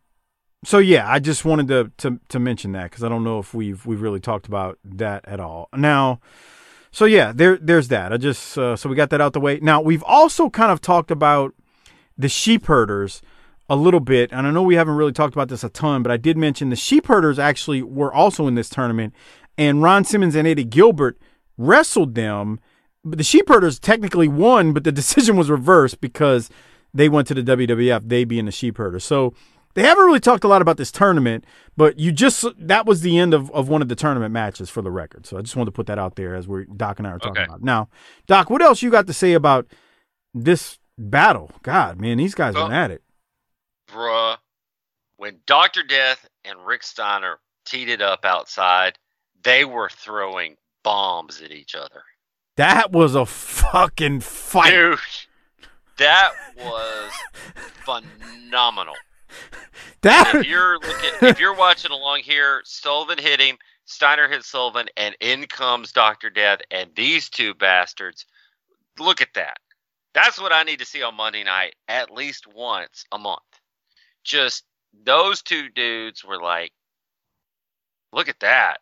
so yeah, I just wanted to to to mention that because I don't know if we've we've really talked about that at all. Now, so yeah, there there's that. I just uh, so we got that out the way. Now we've also kind of talked about the sheep herders a little bit, and I know we haven't really talked about this a ton, but I did mention the sheep herders actually were also in this tournament, and Ron Simmons and Eddie Gilbert wrestled them. But the sheep herders technically won, but the decision was reversed because they went to the WWF, they being the sheep herders. So they haven't really talked a lot about this tournament, but you just that was the end of, of one of the tournament matches for the record. So I just wanted to put that out there as we're Doc and I are talking Okay. about. Now, Doc, what else you got to say about this battle? God, man, these guys Well- went at it. Bruh, when Dr. Death and Rick Steiner teed it up outside, they were throwing bombs at each other. That was a fucking fight. Dude, that was phenomenal. That if you're looking, if you're watching along here, Sullivan hit him, Steiner hit Sullivan, and in comes Doctor Death, and these two bastards. Look at that. That's what I need to see on Monday night at least once a month. Just those two dudes were like, look at that.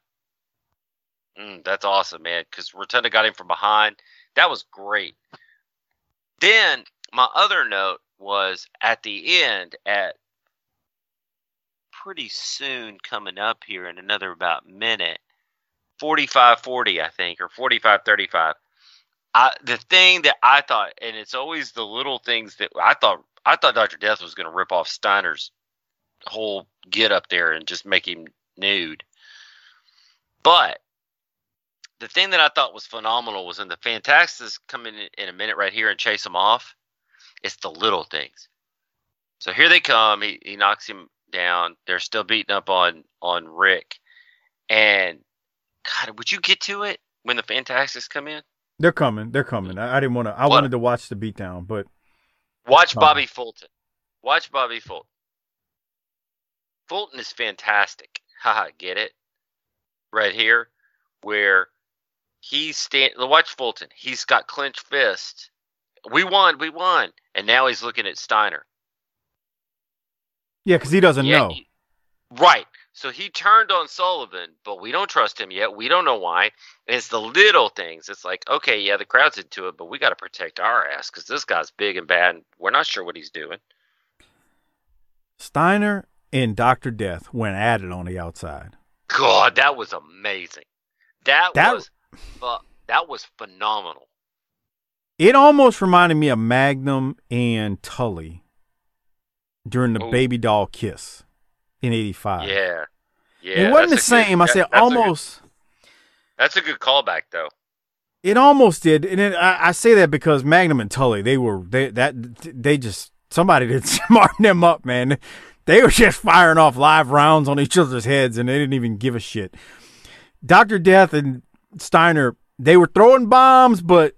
Mm, that's awesome, man. Because Rotunda got him from behind. That was great. Then my other note was at the end at pretty soon coming up here in another about minute 45 40 i think or 45 35 I, the thing that i thought and it's always the little things that i thought i thought dr death was going to rip off steiner's whole get up there and just make him nude. But the thing that I thought was phenomenal was when the Fantastics come in in a minute right here and chase him off. It's the little things. So here they come. He he knocks him down. They're still beating up on on Rick. And God, would you get to it when the Fantastics come in? They're coming. They're coming. I, I didn't want to. I What? wanted to watch the beatdown, but Watch Oh. Bobby Fulton. Watch Bobby Fulton. Fulton is fantastic. Haha, get it? Right here, where he's stand. Watch Fulton. He's got clenched fist. We won. We won. And now he's looking at Steiner. yeah, because he doesn't Yeah, know. he- right. So he turned on Sullivan, but we don't trust him yet. We don't know why. And it's the little things. It's like, okay, yeah, the crowd's into it, but we got to protect our ass because this guy's big and bad. And we're not sure what he's doing. Steiner and Doctor Death went at it on the outside. God, that was amazing. That, That- was fu- that was phenomenal. It almost reminded me of Magnum and Tully during the Ooh. baby doll kiss in '85. Yeah, yeah. it wasn't the a good- same. I said that's a good- almost. that's a good callback, though. It almost did, and it, I, I say that because Magnum and Tully, they were they that they just somebody did smarten them up, man. They were just firing off live rounds on each other's heads, and they didn't even give a shit. Doctor Death and Steiner, they were throwing bombs, but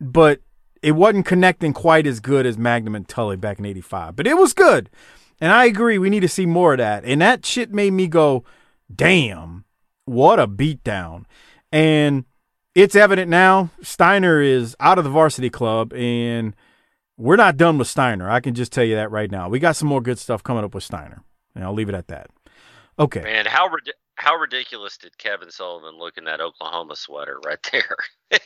but it wasn't connecting quite as good as Magnum and Tully back in '85. But it was good, and I agree. We need to see more of that. And that shit made me go, "Damn, what a beatdown!" And it's evident now Steiner is out of the varsity club and we're not done with Steiner. I can just tell you that right now. We got some more good stuff coming up with Steiner. And I'll leave it at that. Okay. Man, how rid- how ridiculous did Kevin Sullivan look in that Oklahoma sweater right there?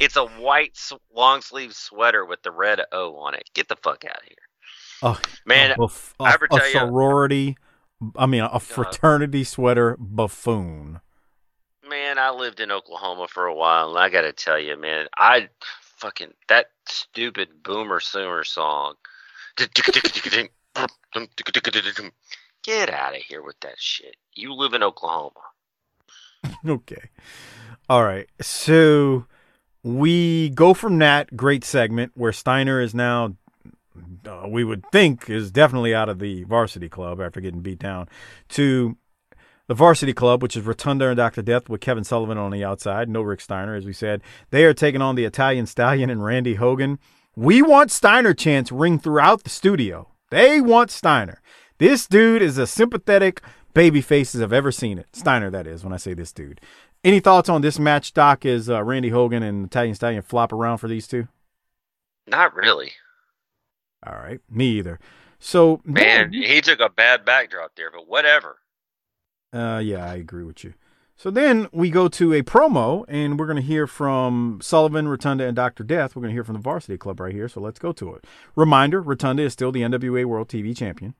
it's a white long sleeve sweater with the red O on it. Get the fuck out of here, Oh, man! a, buff- I ever a, a tell ya- sorority, I mean, a uh-huh. fraternity sweater buffoon. Man, I lived in Oklahoma for a while, and I got to tell you, man, I fucking that stupid Boomer Sooner song. Get out of here with that shit. You live in Oklahoma. Okay. All right. So we go from that great segment where Steiner is now, uh, we would think, is definitely out of the varsity club after getting beat down, to the varsity club, which is Rotunda and Dr. Death with Kevin Sullivan on the outside. No Rick Steiner, as we said. They are taking on the Italian Stallion and Randy Hogan. We want Steiner chants ring throughout the studio. They want Steiner. This dude is a sympathetic baby faces I've ever seen it. Steiner, that is, when I say this dude. Any thoughts on this match, Doc? Is uh, Randy Hogan and Italian Stallion flop around for these two? Not really. All right, me either. So, Man, he took a bad backdrop there, but whatever. Uh, yeah, I agree with you. So then we go to a promo, and we're going to hear from Sullivan, Rotunda, and Dr. Death. We're going to hear from the Varsity Club right here, so let's go to it. Reminder Rotunda is still the NWA World TV Champion.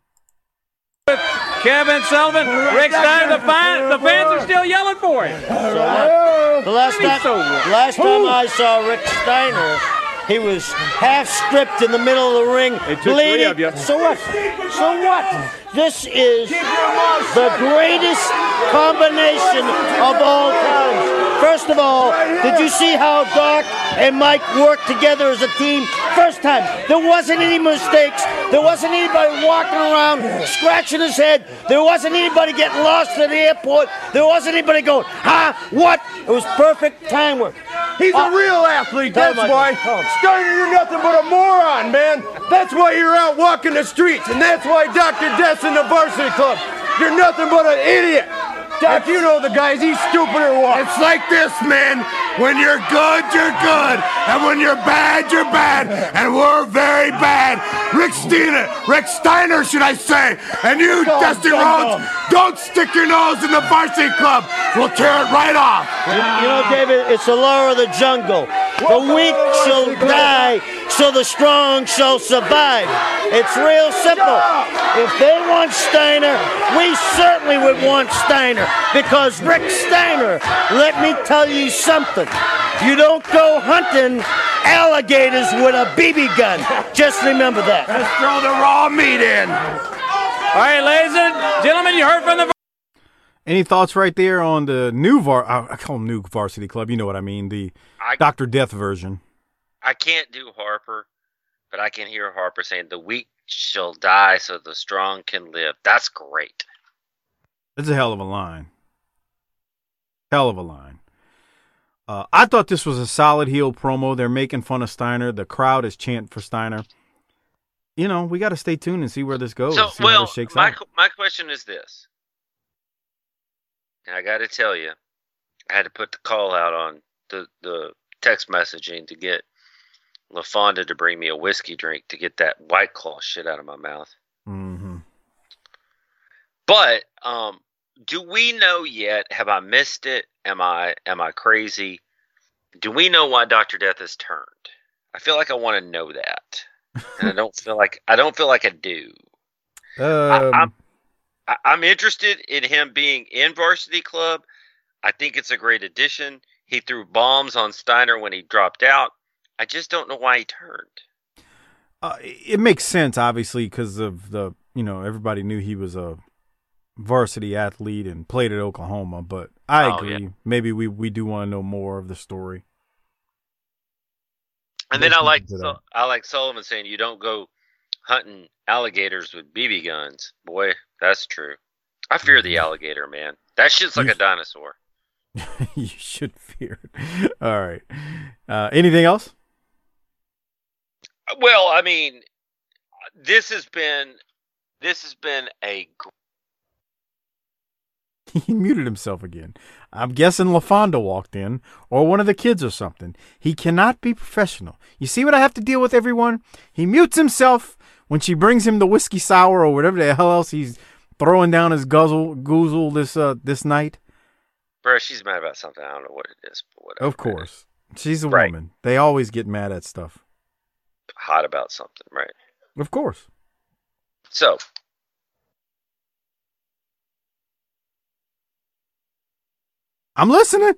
Kevin Sullivan, Rick Steiner, the, fan, the fans are still yelling for him. The last time, the last time I saw Rick Steiner, he was half stripped in the middle of the ring, It took bleeding. three of you. So what? So what? This is the greatest combination of all time. First of all, did you see how Doc and Mike worked together as a team? First time, there wasn't any mistakes. There wasn't anybody walking around scratching his head. There wasn't anybody getting lost at the airport. There wasn't anybody going, huh? What? It was perfect time work. He's Uh, a real athlete, that's why. Steiner, you're nothing but a moron, man. That's why you're out walking the streets, and that's why Dr. Death's in the varsity club. You're nothing but an idiot. Doc, you know the guys, he's stupid or what? It's like this, man. When you're good, you're good. And when you're bad, you're bad. And we're very bad. Rick Steiner, Rick Steiner, should I say. And you, Dumb, Dusty dumb, Rhodes, dumb. don't stick your nose in the varsity club. We'll tear it right off. You know, David, it's the law of the jungle. The weak shall die, so the strong shall survive. It's real simple. If they want Steiner, we certainly would want Steiner because Rick Steiner, let me tell you something. You don't go hunting alligators with a BB gun. Just remember that. Let's throw the raw meat in. All right, ladies and gentlemen, you heard from the. Any thoughts right there on the new var? I call them new varsity club. You know what I mean? The I- Doctor Death version. I can't do Harper, but I can hear Harper saying, "The weak shall die, so the strong can live." That's great. That's a hell of a line. Hell of a line. Uh, I thought this was a solid heel promo. They're making fun of Steiner. The crowd is chanting for Steiner. You know, we got to stay tuned and see where this goes. so, well, my out. my question is this, and I got to tell you, I had to put the call out on the the text messaging to get LaFonda to bring me a whiskey drink to get that white claw shit out of my mouth. Mm-hmm. But um, do we know yet? Have I missed it? Am I am I crazy? Do we know why Doctor Death has turned? I feel like I want to know that, and I don't feel like I don't feel like I do. Um, I'm I, I'm interested in him being in varsity club. I think it's a great addition. He threw bombs on Steiner when he dropped out. I just don't know why he turned. uh, it makes sense, obviously, because of the you know everybody knew he was a varsity athlete and played at Oklahoma. But I Oh, agree. yeah. Maybe we we do want to know more of the story. And then I like to that. Su- I like Sullivan saying you don't go hunting alligators with BB guns. Boy, that's true. I fear the alligator, man. That shit's like You- a dinosaur. you should fear it. All right. Uh, anything else? Well, I mean, this has been this has been a gr- he muted himself again. I'm guessing LaFonda walked in, or one of the kids or something. He cannot be professional. You see what I have to deal with, everyone? He mutes himself when she brings him the whiskey sour or whatever the hell else he's throwing down his guzzle goozle this uh this night. bro. She's mad about something. I don't know what it is, but whatever. Of course, she's a Right. woman. They always get mad at stuff. hot about something, right? Of course. So I'm listening.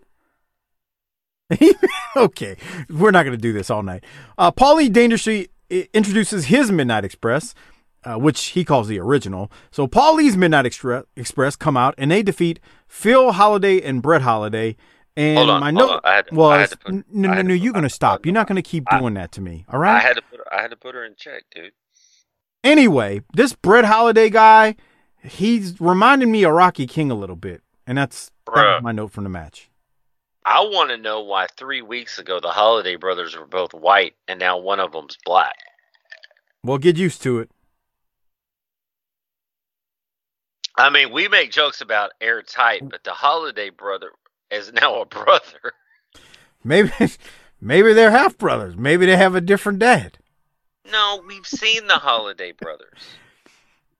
okay, we're not going to do this all night. Uh, Paulie Dangerously introduces his Midnight Express, uh, which he calls the original. So Paulie's Midnight Extre- Express come out and they defeat Phil Holiday and Brett Holiday. And Hold on, my note. I had to- was I had to put- n- no, no, no. You're going to stop. You're not going to keep I- doing that to me. All right. I had to put her, I had to put her in check, dude. Anyway, this Brett Holiday guy, he's reminding me of Rocky King a little bit, and that's Bruh. my note from the match. I want to know why three weeks ago the Holiday brothers were both white and now one of them's black. Well, get used to it. I mean, we make jokes about airtight, but the Holiday brother is now a brother. Maybe, maybe they're half brothers. Maybe they have a different dad. No, we've seen the Holiday brothers.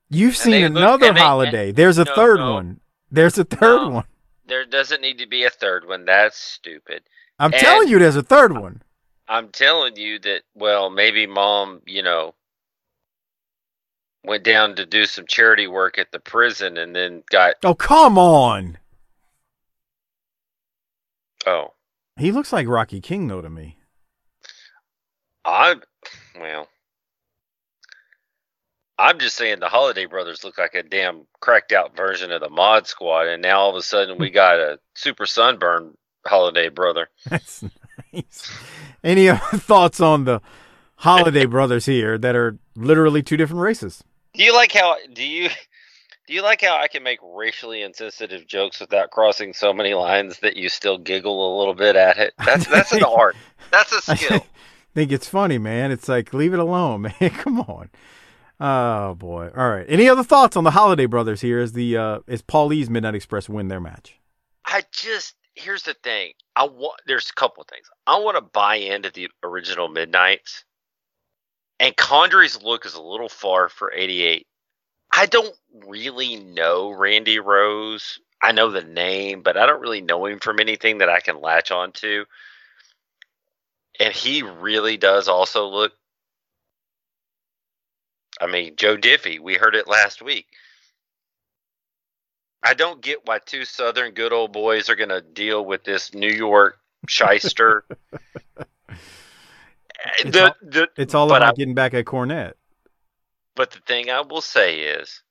You've seen they look- another they- holiday. There's a No, third no. one. There's a third No. one. There doesn't need to be a third one. That's stupid. I'm And- telling you, there's a third one. I'm telling you that, well, maybe mom, you know, went down to do some charity work at the prison and then got, Oh, come on. oh, He looks like Rocky King, though, to me. I, well, I'm just saying the Holiday Brothers look like a damn cracked out version of the Mod Squad, and now all of a sudden we got a super sunburn Holiday Brother. That's nice. Any thoughts on the holiday brothers here that are literally two different races? Do you like how do you do you like how I can make racially insensitive jokes without crossing so many lines that you still giggle a little bit at it? That's that's an art. That's a skill. I think it's funny, man. It's like leave it alone, man. Come on. Oh boy. All right. Any other thoughts on the Holiday Brothers here? Is the uh as Paulie's Midnight Express win their match? I just here's the thing. I want there's a couple of things. I want to buy into the original Midnights. And Condrey's look is a little far for 88. I don't really know Randy Rose. I know the name, but I don't really know him from anything that I can latch on to. And he really does also look I mean, Joe Diffie, we heard it last week. I don't get why two Southern good old boys are going to deal with this New York shyster. It's the, all- the, It's all about I- getting back at Cornette. But the thing I will say is,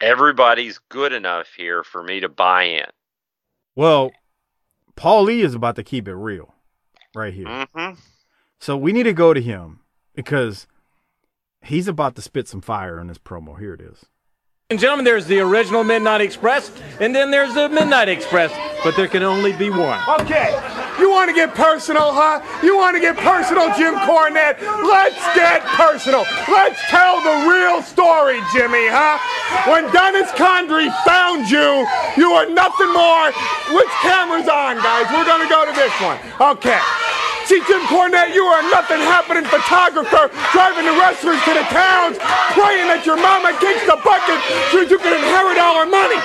everybody's good enough here for me to buy in. Well, Paulie is about to keep it real right here. hmm So we need to go to him because he's about to spit some fire in this promo. Here it is. And gentlemen, there's the original Midnight Express, and then there's the Midnight Express, but there can only be one. Okay, you want to get personal, huh? You want to get personal, Jim Cornette? Let's get personal. Let's tell the real story, Jimmy, huh? When Dennis Condrey found you, you were nothing more. Which camera's on, guys? We're going to go to this one. Okay. See, Jim Cornette, you are a nothing happening photographer driving the wrestlers to the towns, praying that your mama kicks the bucket so you can inherit all her money.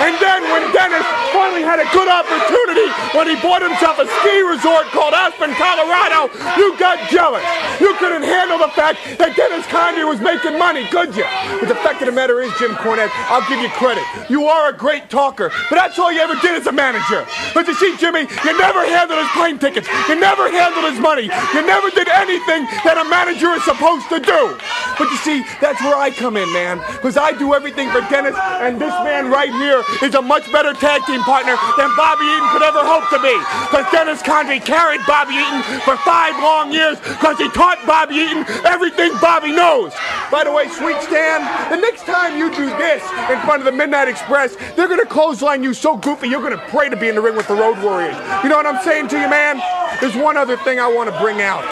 And then when Dennis finally had a good opportunity when he bought himself a ski resort called Aspen, Colorado, you got jealous. You couldn't handle the fact that Dennis Condrey was making money, could you? But the fact of the matter is, Jim Cornette, I'll give you credit. You are a great talker, but that's all you ever did as a manager. But you see, Jimmy, you never handled his plane tickets. You never handled his money. You never did anything that a manager is supposed to do. But you see, that's where I come in, man. Because I do everything for Dennis, and this man right here is a much better tag team partner than Bobby Eaton could ever hope to be. Because Dennis Condrey carried Bobby Eaton for five long years because he taught Bobby Eaton everything Bobby knows. By the way, Sweet Stan, the next time you do this in front of the Midnight Express, they're going to clothesline you so goofy you're going to pray to be in the ring with the Road Warriors. You know what I'm saying to you, man? There's one other thing I want to bring out.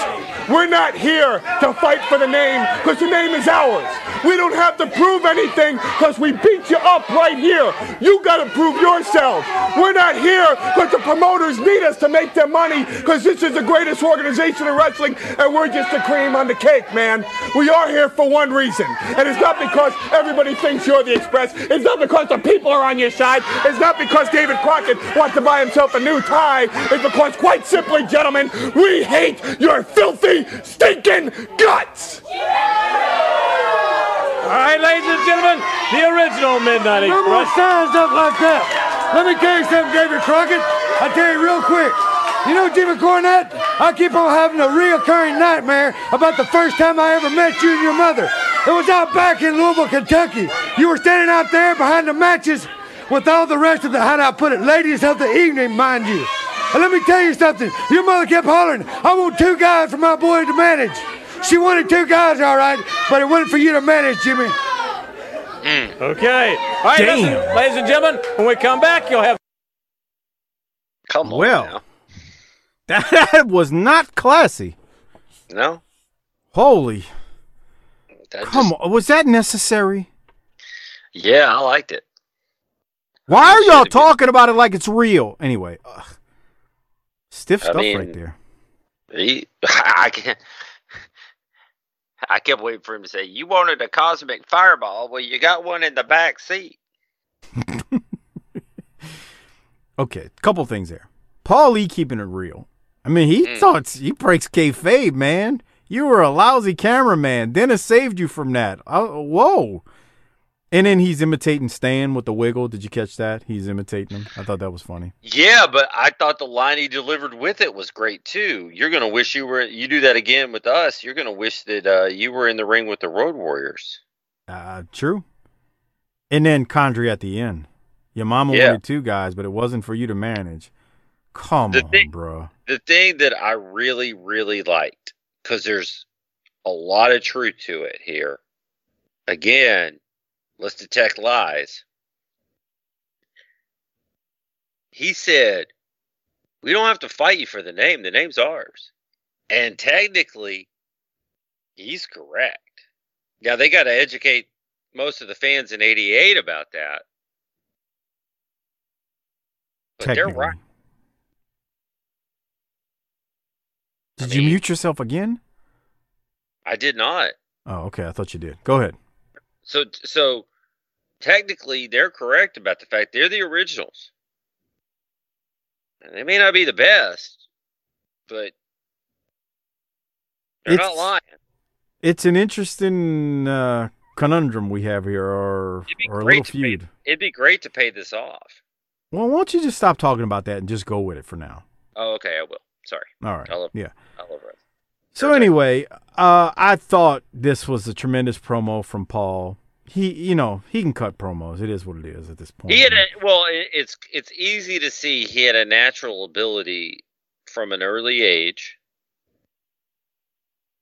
We're not here to fight for the name because the name is ours. We don't have to prove anything because we beat you up right here. You got to prove yourself. We're not here because the promoters need us to make their money because this is the greatest organization in wrestling and we're just the cream on the cake, man. We are here for one reason. And it's not because everybody thinks you're the Express. It's not because the people are on your side. It's not because David Crockett wants to buy himself a new tie. It's because, quite simply, gentlemen, we hate your filthy, stinking guts. All right, ladies and gentlemen, the original Midnight Express. No more signs up like that. Let me tell you something, David Crockett. I tell you real quick. You know, Jimmy Cornette, I keep on having a reoccurring nightmare about the first time I ever met you and your mother. It was out back in Louisville, Kentucky. You were standing out there behind the matches with all the rest of the, how do I put it, ladies of the evening, mind you. And let me tell you something. Your mother kept hollering, I want two guys for my boy to manage. She wanted two guys, all right, but it wasn't for you to manage, Jimmy. Mm. Okay. All right, listen, ladies and gentlemen, when we come back, you'll have. Come on. Well. now. That was not classy. no. Holy. That Come just- on. Was that necessary? Yeah, I liked it. Why are y'all should've been- talking about it like it's real? Anyway, ugh. stiff I stuff mean- right there. He, I can't. I kept waiting for him to say, "You wanted a cosmic fireball? Well, you got one in the back seat." Okay, couple things there. Paulie keeping it real. I mean, he Mm. thought he breaks kayfabe, man. You were a lousy cameraman. Dennis saved you from that. Oh, whoa. And then he's imitating Stan with the wiggle. Did you catch that? He's imitating him. I thought that was funny. Yeah, but I thought the line he delivered with it was great too. You're gonna wish you were. You do that again with us. You're gonna wish that uh, you were in the ring with the Road Warriors. Uh, true. And then Condrey at the end. Your mama Yeah. wanted two guys, but it wasn't for you to manage. Come The on, thing- bro. The thing that I really, really liked, because there's a lot of truth to it here. Again, let's detect lies. He said, We don't have to fight you for the name. The name's ours. And technically, he's correct. Now, they got to educate most of the fans in 88 about that. But they're right. Did I you mute yourself again? I did not. Oh, okay. I thought you did. Go ahead. So so technically they're correct about the fact they're the originals. And they may not be the best, but they're not It's- lying. It's an interesting uh, conundrum we have here, or, or a little to pay- feud. It'd be great to pay this off. Well, why don't you just stop talking about that and just go with it for now? Oh, okay, I will. Sorry. All right. I love. Yeah. I love wrestling. So anyway, uh, I thought this was a tremendous promo from Paul. He, you know, he can cut promos. It is what it is at this point. He had a well. It's it's easy to see he had a natural ability from an early age.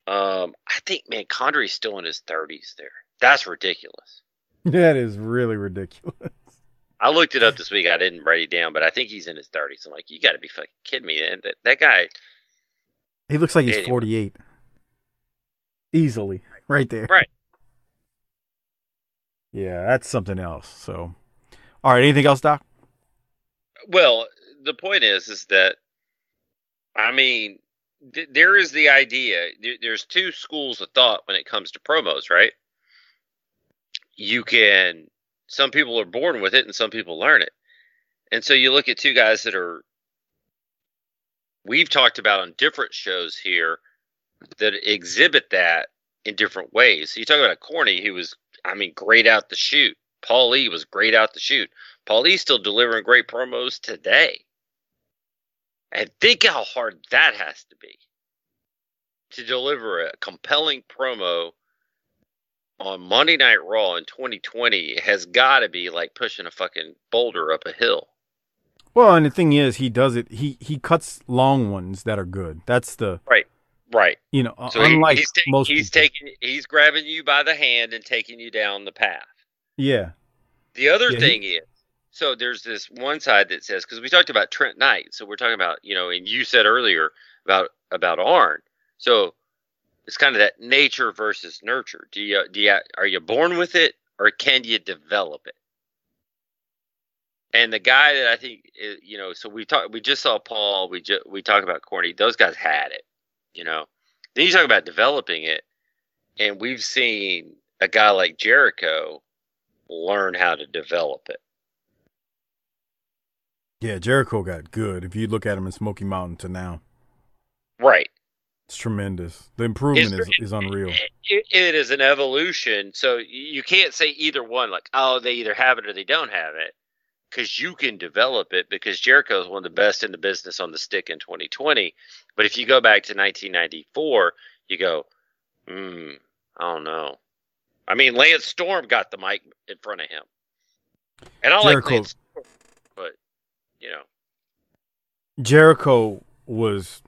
Um, I think man, Condrey's still in his thirties. There, that's ridiculous. that is really ridiculous. I looked it up this week. I didn't write it down, but I think he's in his thirties. I'm like, you got to be fucking kidding me. And that, that guy, He looks like he's Anyway. 48. Easily. Right there. right? Yeah, that's something else. So, all right. Anything else, Doc? Well, the point is, is that I mean, th- there is the idea. There, there's two schools of thought when it comes to promos, right? You can. Some people are born with it, and some people learn it. And so you look at two guys that are. We've talked about on different shows here that exhibit that in different ways. So you talk about Corny, who was, I mean, great out the shoot. Paulie was great out the shoot. Paulie's still delivering great promos today. And think how hard that has to be to deliver a compelling promo on Monday Night Raw in 2020 has got to be like pushing a fucking boulder up a hill. Well, and the thing is, he does it. He he cuts long ones that are good. That's the Right. Right. you know, So he- unlike he's, ta- most he's people. taking he's grabbing you by the hand and taking you down the path. yeah. The other Yeah, he- thing is, so there's this one side that says because we talked about Trent Knight, so we're talking about you know, and you said earlier about about Arn, so it's kind of that nature versus nurture. Do you do you are you born with it or can you develop it? And the guy that I think eh, you know, so we talked, we just saw Paul, we just we talk about Corny. Those guys had it, you know. Then you talk about developing it, and we've seen a guy like Jericho learn how to develop it. Yeah, Jericho got good. If you look at him in Smoky Mountain to now, Right. it's tremendous. The improvement It's- is, is unreal. It, it is an evolution. So you can't say either one, like, oh, they either have it or they don't have it, because you can develop it. Because Jericho is one of the best in the business on the stick in 2020. But if you go back to 1994, you go, hmm, I don't know. I mean, Lance Storm got the mic in front of him, and I like Jericho- Lance, Storm, but you know, Jericho was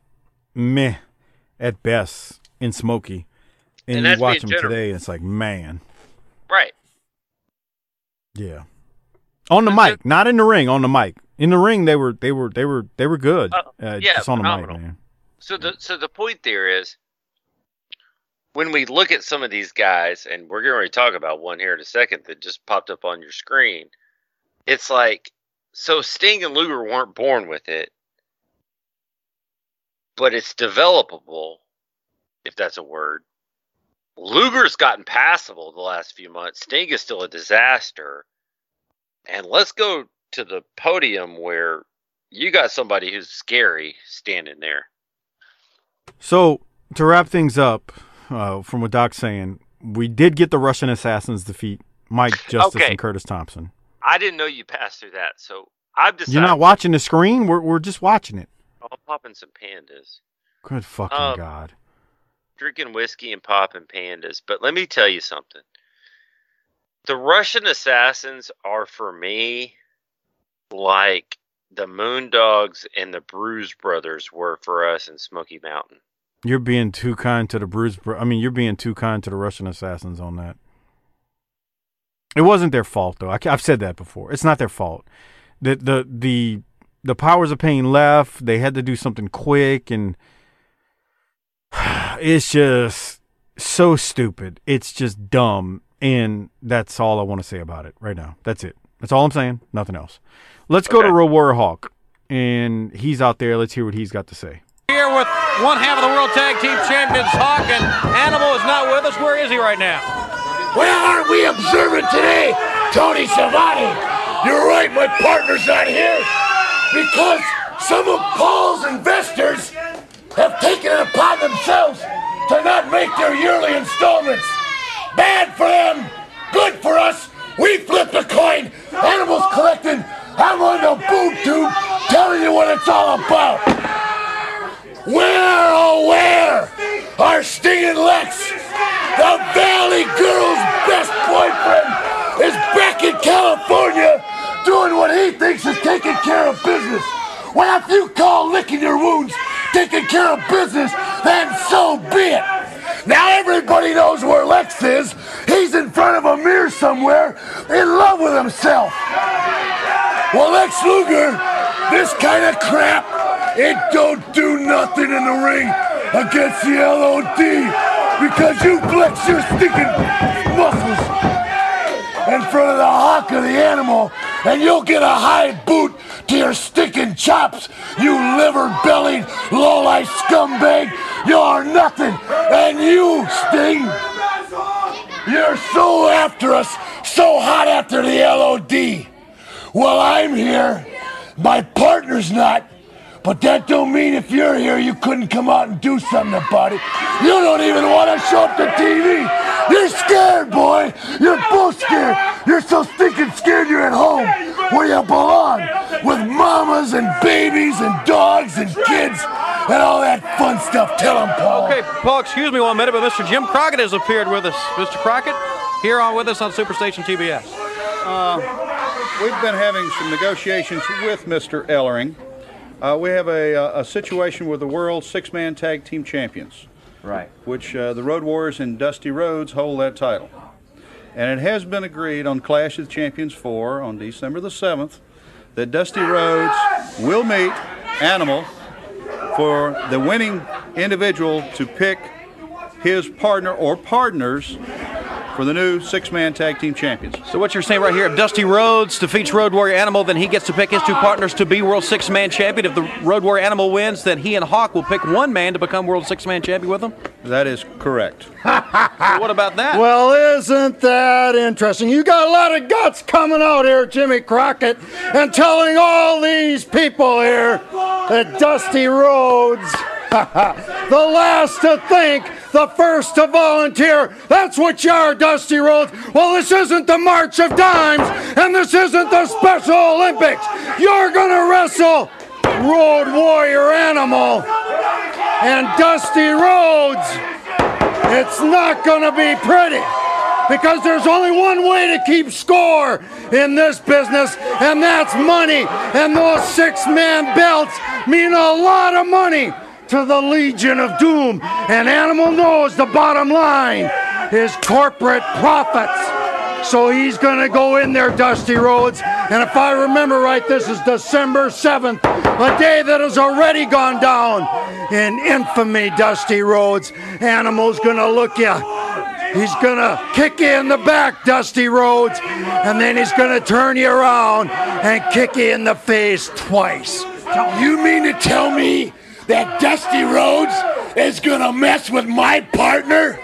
meh at best in Smoky, and, And you watch him general. today, it's like man, right? yeah. On the mic, not in the ring. On the mic, in the ring, they were they were they were they were good. Oh, uh, yeah, just on the phenomenal. mic, man. So the so the point there is when we look at some of these guys, and we're going to talk about one here in a second that just popped up on your screen. It's like so Sting and Luger weren't born with it, but it's developable, if that's a word. Luger's gotten passable the last few months. Sting is still a disaster. And let's go to the podium where you got somebody who's scary standing there. So to wrap things up, uh, from what Doc's saying, we did get the Russian assassins defeat Mike Justice Okay. and Curtis Thompson. I didn't know you passed through that, so I've decided. You're not watching the screen. We're we're just watching it. I'm popping some pandas, Good fucking Um, god. drinking whiskey and popping pandas. But let me tell you something. The Russian assassins are for me like the Moondogs and the Bruise Brothers were for us in Smoky Mountain. You're being too kind to the Bruise. Bro- I mean, you're being too kind to the Russian assassins on that. It wasn't their fault, though. I, have said that before. It's not their fault. The the the the powers of pain left. They had to do something quick, and it's just so stupid. It's just dumb, and that's all I want to say about it right now. That's it. That's all I'm saying. Nothing else. Let's go to Road Warrior Hawk, and he's out there. Let's hear what he's got to say. Here with one half of the World Tag Team Champions, Hawk, and Animal is not with us. Where is he right now? Well, aren't we observant today, Tony Schiavone? You're right, my partner's not here because some of Paul's investors have taken it upon themselves to not make their yearly installments. Bad for them, good for us. We flipped a coin. Animals collecting. I'm on the boob tube telling you what it's all about. Where, oh where are Sting and Lex? The Valley Girl's best boyfriend is back in California doing what he thinks is taking care of business. Well, if you call licking your wounds taking care of business, then so be it. Now everybody knows where Lex is. He's in front of a mirror somewhere, in love with himself. Well, Lex Luger, this kind of crap, it don't do nothing in the ring against the LOD because you flex your stinking muscles in front of the hawk of the animal and you'll get a high boot to your stinking chops, you liver-bellied, low-life scumbag. You're nothing. And you, Sting, you're so after us, so hot after the LOD. Well, I'm here. My partner's not. But that don't mean if you're here, you couldn't come out and do something about it. You don't even want to show up to TV. You're scared, boy. You're both scared. You're so stinking scared you're at home where you belong with mamas and babies and dogs and kids and all that fun stuff. Tell them, Paul. Okay, Paul, excuse me one minute, but Mr. Jim Crockett has appeared with us. Mr. Crockett, here on with us on Superstation TBS. Uh, we've been having some negotiations with Mr. Ellering. Uh, we have a, a, a situation with the world six-man tag team champions. Right. Which uh, the Road Warriors and Dusty Rhodes hold that title. And it has been agreed on Clash of the Champions 4 on December the 7th that Dusty Rhodes will meet Animal for the winning individual to pick his partner or partners for the new six-man tag team champions. So what you're saying right here, if Dusty Rhodes defeats Road Warrior Animal, then he gets to pick his two partners to be World Six-Man Champion. If the Road Warrior Animal wins, then he and Hawk will pick one man to become World Six-Man Champion with him? That is correct. so what about that? Well, isn't that interesting? You got a lot of guts coming out here, Jimmy Crockett, and telling all these people here that Dusty Rhodes, the last to think, the first to volunteer. That's what you are, Dusty Rhodes. Well, this isn't the March of Dimes, and this isn't the Special Olympics. You're going to wrestle Road Warrior Animal and Dusty Rhodes. It's not going to be pretty because there's only one way to keep score in this business, and that's money. And those six man belts mean a lot of money to the Legion of Doom. And Animal knows the bottom line is corporate profits. So he's going to go in there, Dusty Rhodes. And if I remember right, this is December 7th, a day that has already gone down in infamy, Dusty Rhodes. Animal's going to look you. He's going to kick you in the back, Dusty Rhodes. And then he's going to turn you around and kick you in the face twice. You mean to tell me that Dusty Rhodes is gonna mess with my partner?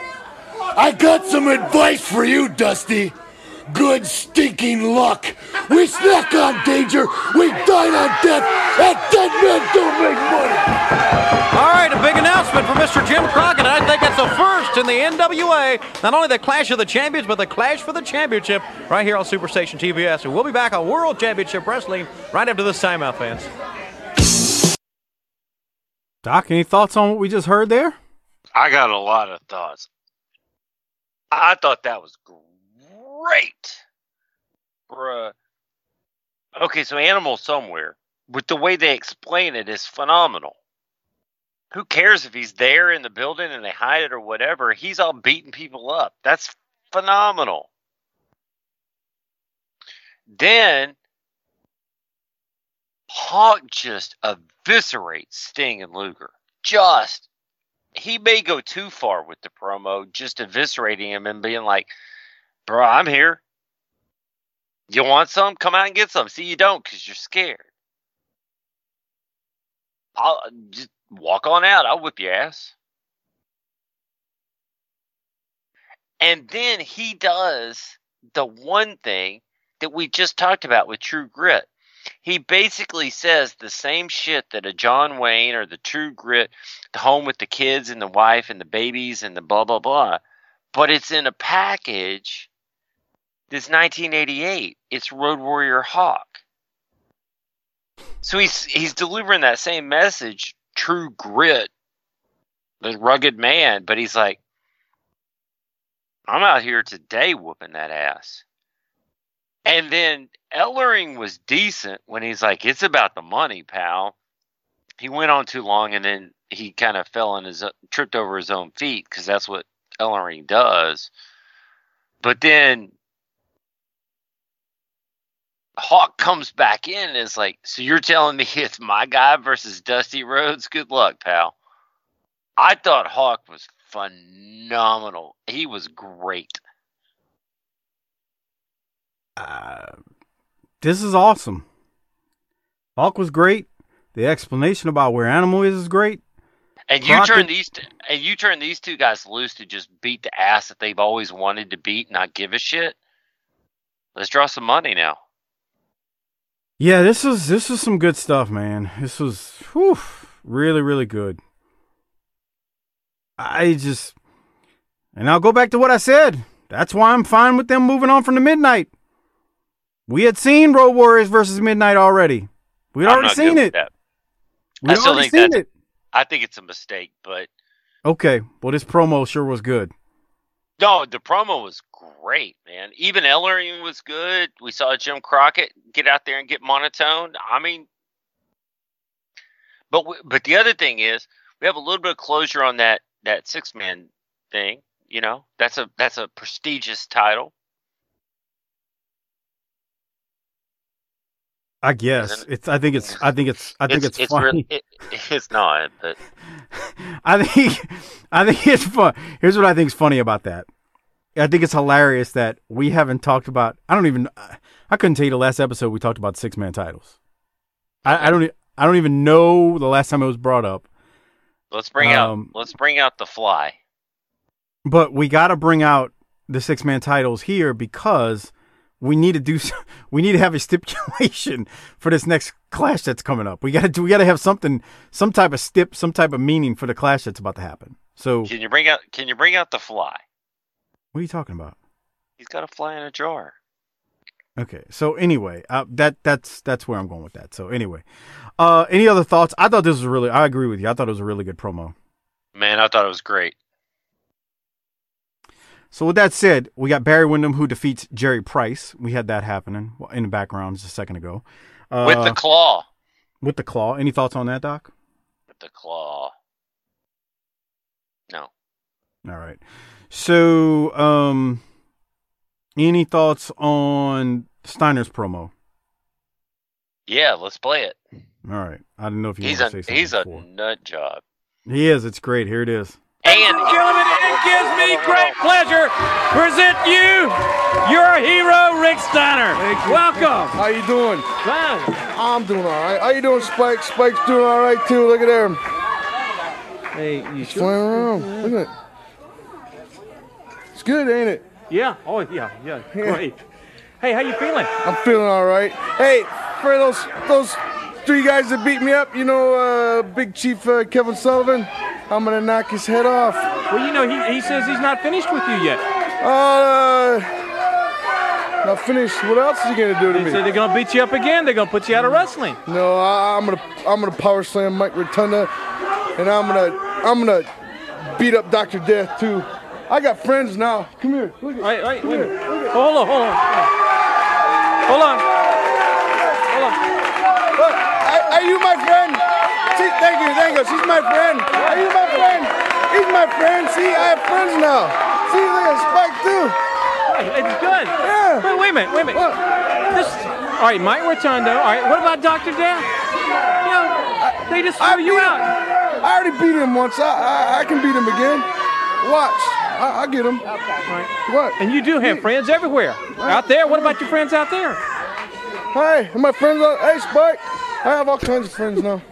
I got some advice for you, Dusty. Good stinking luck. We snack on danger, we dine on death, and dead men don't make money. All right, a big announcement for Mr. Jim Crockett. I think it's a first in the NWA. Not only the Clash of the Champions, but the Clash for the Championship right here on Superstation TBS. And we'll be back on World Championship Wrestling right after this timeout, fans. Doc, any thoughts on what we just heard there? I got a lot of thoughts. I thought that was great. Bruh. Okay, so Animal Somewhere, with the way they explain it, is phenomenal. Who cares if he's there in the building and they hide it or whatever? He's all beating people up. That's phenomenal. Then Hawk just eviscerates Sting and Luger. Just he may go too far with the promo, just eviscerating him and being like, "Bro, I'm here. You want some? Come out and get some. See, you don't because you're scared. I'll just walk on out. I'll whip your ass." And then he does the one thing that we just talked about with True Grit he basically says the same shit that a John Wayne or the True Grit, the home with the kids and the wife and the babies and the blah blah blah, but it's in a package. This 1988. It's Road Warrior Hawk. So he's he's delivering that same message true grit, the rugged man, but he's like, I'm out here today whooping that ass. And then Ellering was decent when he's like, it's about the money, pal. He went on too long and then he kind of fell on his tripped over his own feet because that's what Ellering does. But then Hawk comes back in and is like, So you're telling me it's my guy versus Dusty Rhodes? Good luck, pal. I thought Hawk was phenomenal. He was great. Uh, this is awesome. Hawk was great. The explanation about where Animal is is great. And you Crockett- turn these t- and you turn these two guys loose to just beat the ass that they've always wanted to beat, not give a shit. Let's draw some money now. Yeah, this is this is some good stuff, man. This was whew, really really good. I just and I'll go back to what I said. That's why I'm fine with them moving on from the midnight. We had seen Road Warriors versus Midnight already. We'd I'm already seen it. We'd I still already think seen it. I think it's a mistake, but Okay, well this promo sure was good. no, the promo was great, man. Even Ellering was good. We saw Jim Crockett get out there and get monotone. I mean, but w- but the other thing is we have a little bit of closure on that that six man thing. You know, that's a that's a prestigious title. I guess it's. I think it's. I think it's. I think it's, it's funny. real- it, it's not, but I think I think it's fun. Here's what I think is funny about that. I think it's hilarious that we haven't talked about. I don't even. I couldn't tell you the last episode we talked about six man titles. I, I don't. I don't even know the last time it was brought up. let's bring out Um, let's bring out the fly. But we got to bring out the six man titles here because we need to do. We need to have a stipulation for this next clash that's coming up. We got to do. We got to have something, some type of stip, some type of meaning for the clash that's about to happen. So Can you bring out Can you bring out the fly? what are you talking about? He's got a fly in a jar. Okay. So anyway, uh, that that's that's where I'm going with that. So anyway, uh, any other thoughts? I thought this was really. I agree with you. I thought it was a really good promo. Man, I thought it was great. So with that said, we got Barry Windham who defeats Jerry Price. We had that happening in the background just a second ago. Uh, With the claw. With the claw. Any thoughts on that, Doc? With the claw. No. All right. So, um, any thoughts on Steiner's promo? Yeah, let's play it. All right. I didn't know if you He's a say something. he's a nut job. He is. It's great. Here it is. And Gentlemen, it oh, gives me oh, oh, great pleasure to present you your hero, Rick Steiner. Welcome. How you doing? Fine. I'm doing all right. How you doing, Spike? Spike's doing all right too. Look at him. Hey, you He's flying around. Look at it. It's good, ain't it? Yeah. Oh, yeah. Yeah. Great. Hey, how you feeling? I'm feeling all right. Hey, for those those three guys that beat me up, you know, uh, Big Chief uh, Kevin Sullivan, I'm gonna knock his head off. Well, you know, he, he says he's not finished with you yet. Uh, not finished. What else is he gonna do to They me? say they're gonna beat you up again. They're gonna put you out of wrestling. No, I, I'm gonna I'm gonna power slam Mike Rotunda, and I'm gonna I'm gonna beat up Doctor Death too. I got friends now. Come here. Look at. Wait, wait, come here. Look at. Hold on, hold on. Hold on. Hold on. Look, are, you my friend? See, thank you, thank you. She's my friend. Are you my friend? He's my friend. See, I have friends now. See, look at Spike too. It's good. Yeah. Wait, wait a minute, wait a minute. What? This, all right, Mike Rotundo. All right, what about Dr. Death? You know, they just I threw you out. him. I already beat him once. I I, I can beat him again. Watch. I, I get him. Right. What? And you do have friends everywhere. Out there, what about your friends out there? Hey, my friends. Are, hey, Spike. I have all kinds of friends now.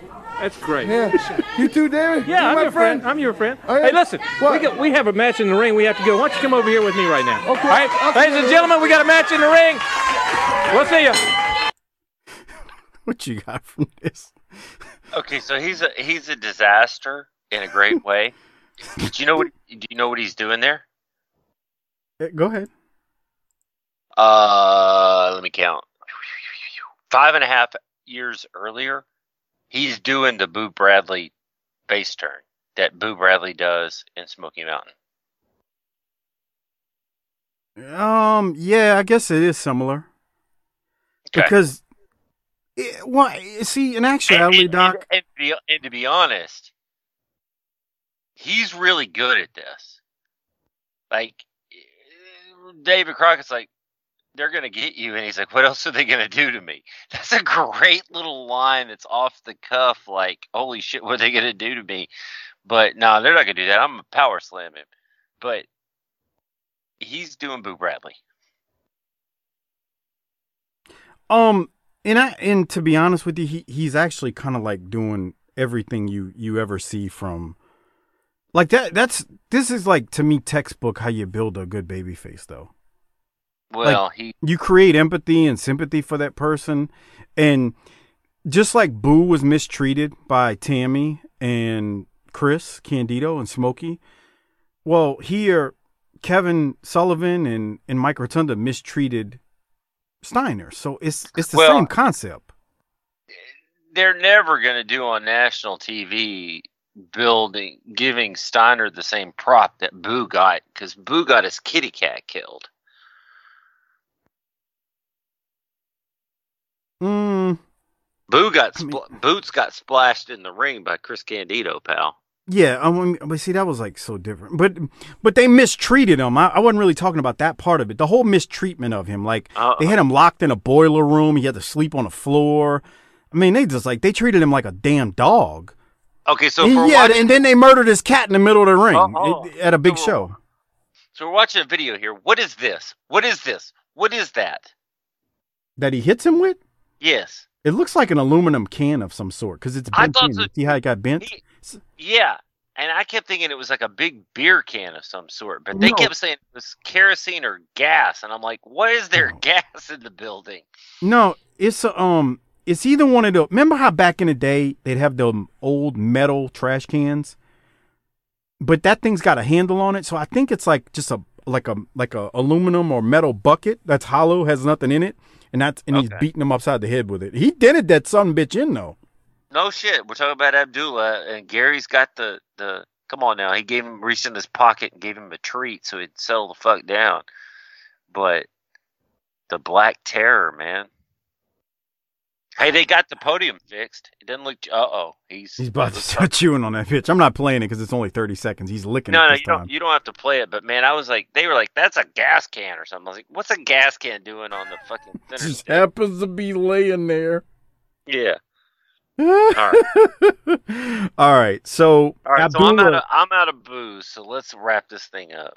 That's great. Yeah. You too, David? Yeah, you I'm my your friend. I'm your friend. Oh, yeah? Hey, listen, What? we, got, we have a match in the ring. We have to go. Why don't you come over here with me right now? Okay. All right, Okay. ladies and gentlemen, we got a match in the ring. We'll see you. What you got from this? Okay, so he's a he's a disaster in a great way. do you know what do you know what he's doing there? Go ahead. Uh, let me count. Five and a half years earlier, he's doing the Boo Bradley base turn that Boo Bradley does in Smoky Mountain? Um, yeah, I guess it is similar. Okay. Because, it, well, see, in actuality, and, Doc, and, to be, and to be honest, he's really good at this. Like David Crockett's like, they're gonna get you, and he's like, what else are they gonna do to me? That's a great little line. That's off the cuff. Like, holy shit, what are they gonna do to me? But no, they're not gonna do that. I'm gonna power slam him. But he's doing Boo Bradley. um, and I and to be honest with you, he he's actually kind of like doing everything you you ever see from. Like that. That's this is like to me textbook how you build a good baby face, though. Well, Like, he you create empathy and sympathy for that person. And just like boo was mistreated by tammy and chris candido and smokey well here kevin sullivan and, and mike rotunda mistreated steiner. So it's it's the Well- same concept. they're never gonna do on national TV building giving Steiner the same prop that Boo got because Boo got his kitty cat killed. Mm, Boo got spl- Boots got splashed in the ring by Chris Candido, pal. yeah I mean, but see that was like so different but but they mistreated him I, I wasn't really talking about that part of it the whole mistreatment of him like Uh, they had him locked in a boiler room he had to sleep on the floor i mean they just like they treated him like a damn dog Okay, so And for yeah, watching, and then they murdered his cat in the middle of the ring it- at a big show. so we're watching a video here. What is this? What is this? What is that? That he hits him with? Yes. It looks like an aluminum can of some sort because it's bent so- See how it got bent? Yeah. And I kept thinking it was like a big beer can of some sort, but they No. kept saying it was kerosene or gas, and I'm like, "What is there gas in the building?" No, it's a, um, it's either one of the. Remember how back in the day they'd have the old metal trash cans, but that thing's got a handle on it, so I think it's like just a like a like a aluminum or metal bucket that's hollow, has nothing in it, and that's and he's beating him upside the head with it. He dented that son bitch in though. No shit. We're talking about Abdullah, and Gary's got the the. Come on now, he gave him reached in his pocket and gave him a treat so he'd settle the fuck down. But the Black Terror, man. Hey, they got the podium fixed. It doesn't look. Uh oh, he's He's about to start chewing on that bitch. I'm not playing it because it's only 30 seconds. He's licking No, it no, you time. don't. You don't have to play it. But man, I was like, they were like, "That's a gas can or something." I was like, "What's a gas can doing on the fucking center?" Just happens to be laying there. Yeah. All right. All right. So, All right. So I'm Abdullah, out of I'm out of booze. So let's wrap this thing up.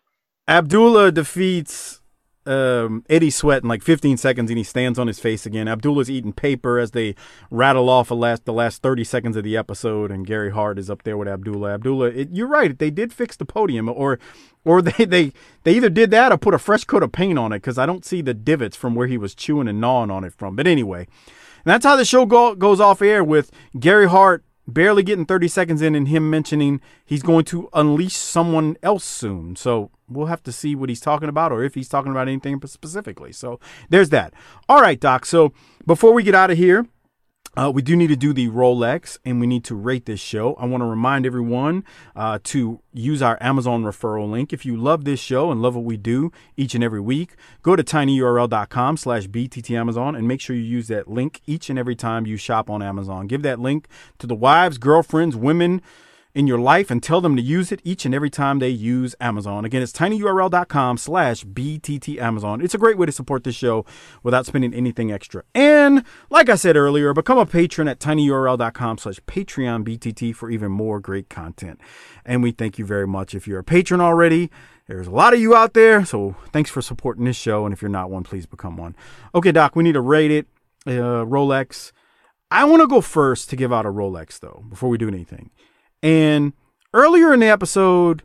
Abdullah defeats um, Eddie Sweat in like 15 seconds, and he stands on his face again. Abdullah's eating paper as they rattle off the last the last 30 seconds of the episode, and Gary Hart is up there with Abdullah. Abdullah, it, you're right. They did fix the podium, or or they they they either did that or put a fresh coat of paint on it because I don't see the divots from where he was chewing and gnawing on it from. But anyway. And that's how the show go, goes off air with Gary Hart barely getting 30 seconds in and him mentioning he's going to unleash someone else soon. So we'll have to see what he's talking about or if he's talking about anything specifically. So there's that. All right, Doc. So before we get out of here, uh, we do need to do the Rolex and we need to rate this show. I want to remind everyone uh, to use our Amazon referral link. If you love this show and love what we do each and every week, go to tinyurl.com slash bttamazon and make sure you use that link each and every time you shop on Amazon. Give that link to the wives, girlfriends, women, in your life and tell them to use it each and every time they use Amazon. Again, it's tinyurl.com slash BTT Amazon. It's a great way to support this show without spending anything extra. And like I said earlier, become a patron at tinyurl.com slash Patreon BTT for even more great content. And we thank you very much. If you're a patron already, there's a lot of you out there. So thanks for supporting this show. And if you're not one, please become one. Okay, Doc, we need to rate it. Uh, Rolex. I want to go first to give out a Rolex though, before we do anything. And earlier in the episode,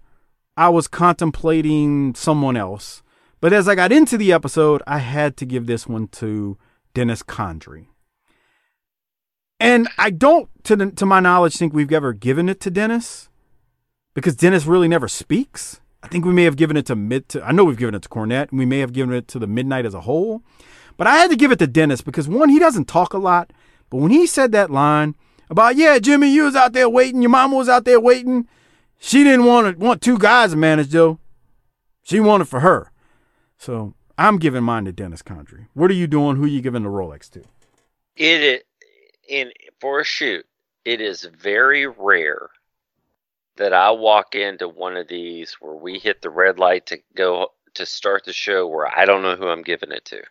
I was contemplating someone else. But as I got into the episode, I had to give this one to Dennis Condrey. And I don't, to, the, to my knowledge, think we've ever given it to Dennis because Dennis really never speaks. I think we may have given it to mid. To, I know we've given it to Cornette, and we may have given it to the Midnight as a whole. But I had to give it to Dennis because one, he doesn't talk a lot, but when he said that line, about yeah, Jimmy, you was out there waiting, your mama was out there waiting. She didn't want to want two guys to manage though. She wanted for her. So I'm giving mine to Dennis Condrey. What are you doing? Who are you giving the Rolex to? It in for a shoot. It is very rare that I walk into one of these where we hit the red light to go to start the show where I don't know who I'm giving it to.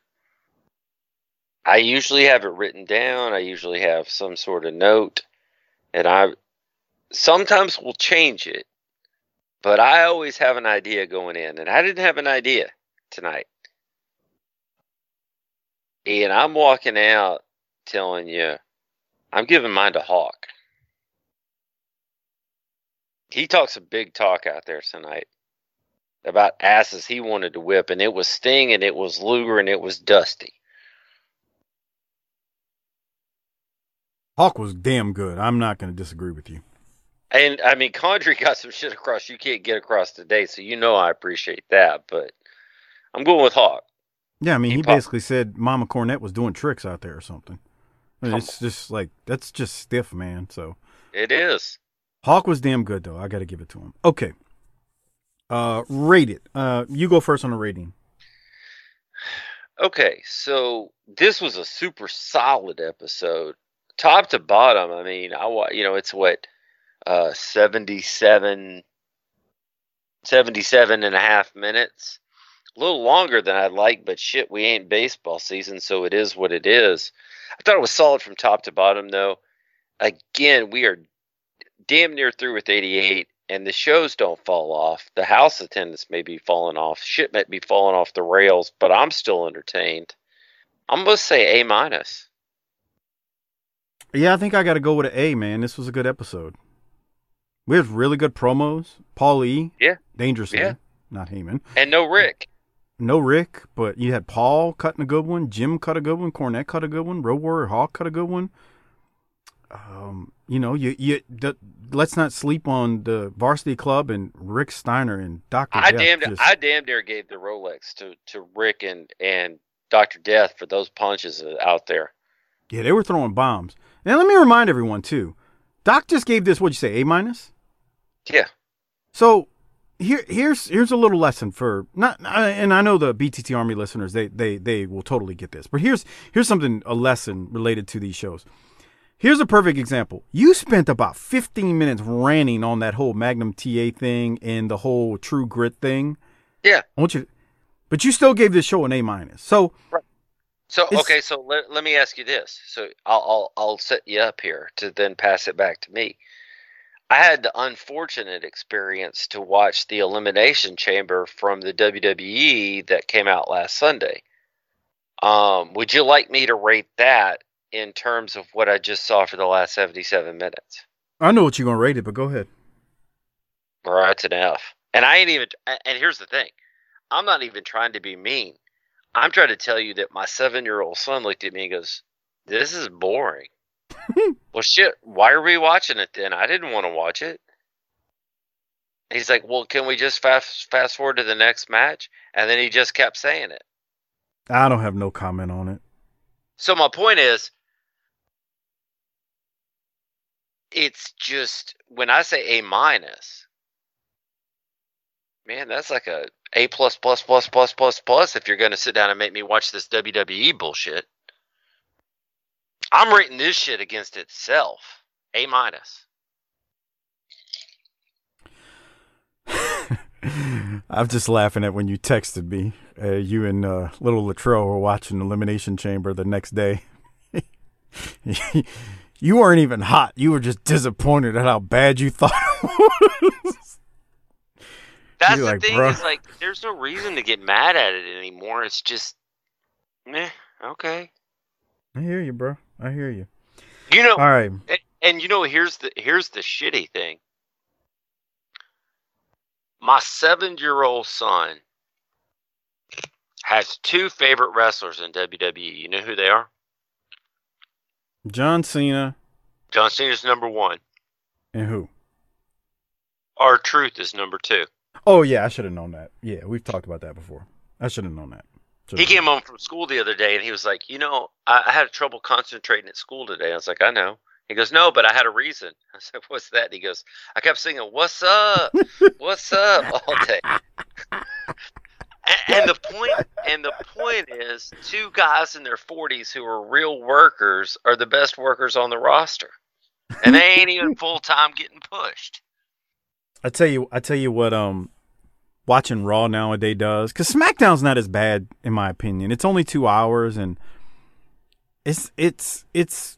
I usually have it written down. I usually have some sort of note, and I sometimes will change it, but I always have an idea going in, and I didn't have an idea tonight. And I'm walking out telling you, I'm giving mine to Hawk. He talks a big talk out there tonight about asses he wanted to whip, and it was Sting, and it was Luger, and it was Dusty. Hawk was damn good. I'm not going to disagree with you. And I mean, Condrey got some shit across you can't get across today, so you know I appreciate that. But I'm going with Hawk. Yeah, I mean, he, He basically said Mama Cornette was doing tricks out there or something. I mean, it's just like that's just stiff, man. So It is. Hawk was damn good though. I got to give it to him. Okay. Uh, rate it. Uh, you go first on the rating. Okay, so this was a super solid episode, top to bottom. I mean, I you know it's what uh 77 77 and a half minutes. A little longer than I'd like, but shit, we ain't baseball season, so it is what it is. I thought it was solid from top to bottom though. Again, we are damn near through with 88 and the shows don't fall off. The house attendance may be falling off. Shit might be falling off the rails, but I'm still entertained. I'm gonna say A minus. Yeah, I think I got to go with an A, man. This was a good episode. We had really good promos. Paul E. Yeah. Dangerously. Yeah. Not Heyman. And no Rick. No Rick, but you had Paul cutting a good one. Jim cut a good one. Cornette cut a good one. Road Warrior Hawk cut a good one. Um, you know, you you the, let's not sleep on the Varsity Club and Rick Steiner and Doctor. I damn I damn dare gave the Rolex to, to Rick and, and Doctor Death for those punches out there. yeah, they were throwing bombs. Now let me remind everyone too. Doc just gave this. What'd you say? A minus. Yeah. So here here's here's a little lesson for not and I know the BTT Army listeners they they they will totally get this. But here's here's something a lesson related to these shows. Here's a perfect example. You spent about 15 minutes ranting on that whole Magnum TA thing and the whole True Grit thing. Yeah. I want you but you still gave this show an A minus. So So It's- okay, so let, let me ask you this. So I'll, I'll I'll set you up here to then pass it back to me. I had the unfortunate experience to watch the Elimination Chamber from the WWE that came out last Sunday. Um, would you like me to rate that in terms of what I just saw for the last seventy-seven minutes? I know what you're gonna rate it, but go ahead. All right, it's an F. And I ain't even. And here's the thing, I'm not even trying to be mean. I'm trying to tell you that my seven-year-old son looked at me and goes, "This is boring." well, shit. Why are we watching it then? I didn't want to watch it. He's like, "Well, can we just fast fast forward to the next match?" And then he just kept saying it. I don't have no comment on it. So my point is, it's just when I say A minus, man, that's like a A plus plus plus plus plus plus. If you're going to sit down and make me watch this WWE bullshit, I'm rating this shit against itself. A minus. I'm just laughing at when you texted me. Uh, you and uh, little Latrell were watching Elimination Chamber the next day. you weren't even hot. You were just disappointed at how bad you thought. That's the like, thing. "Bruh." Is like, there's no reason to get mad at it anymore. It's just, meh, okay. I hear you, bro. I hear you. You know, All right. and, and you know, here's the here's the shitty thing. My seven-year-old son has two favorite wrestlers in WWE. You know who they are? John Cena John Cena's number one. and who? R-Truth is number two. Oh yeah, I should have known that. Yeah, we've talked about that before. I should have known that. He Should've- came home from school the other day and he was like, you know, I, I had trouble concentrating at school today. I was like, I know. He goes, no, but I had a reason. I said, what's that? He goes, I kept singing, what's up, what's up all day. and, and the point, and the point is, two guys in their forties who are real workers are the best workers on the roster, and they ain't even full time getting pushed. I tell you, I tell you what. Um, watching Raw nowadays does because SmackDown's not as bad in my opinion. It's only two hours and it's it's it's.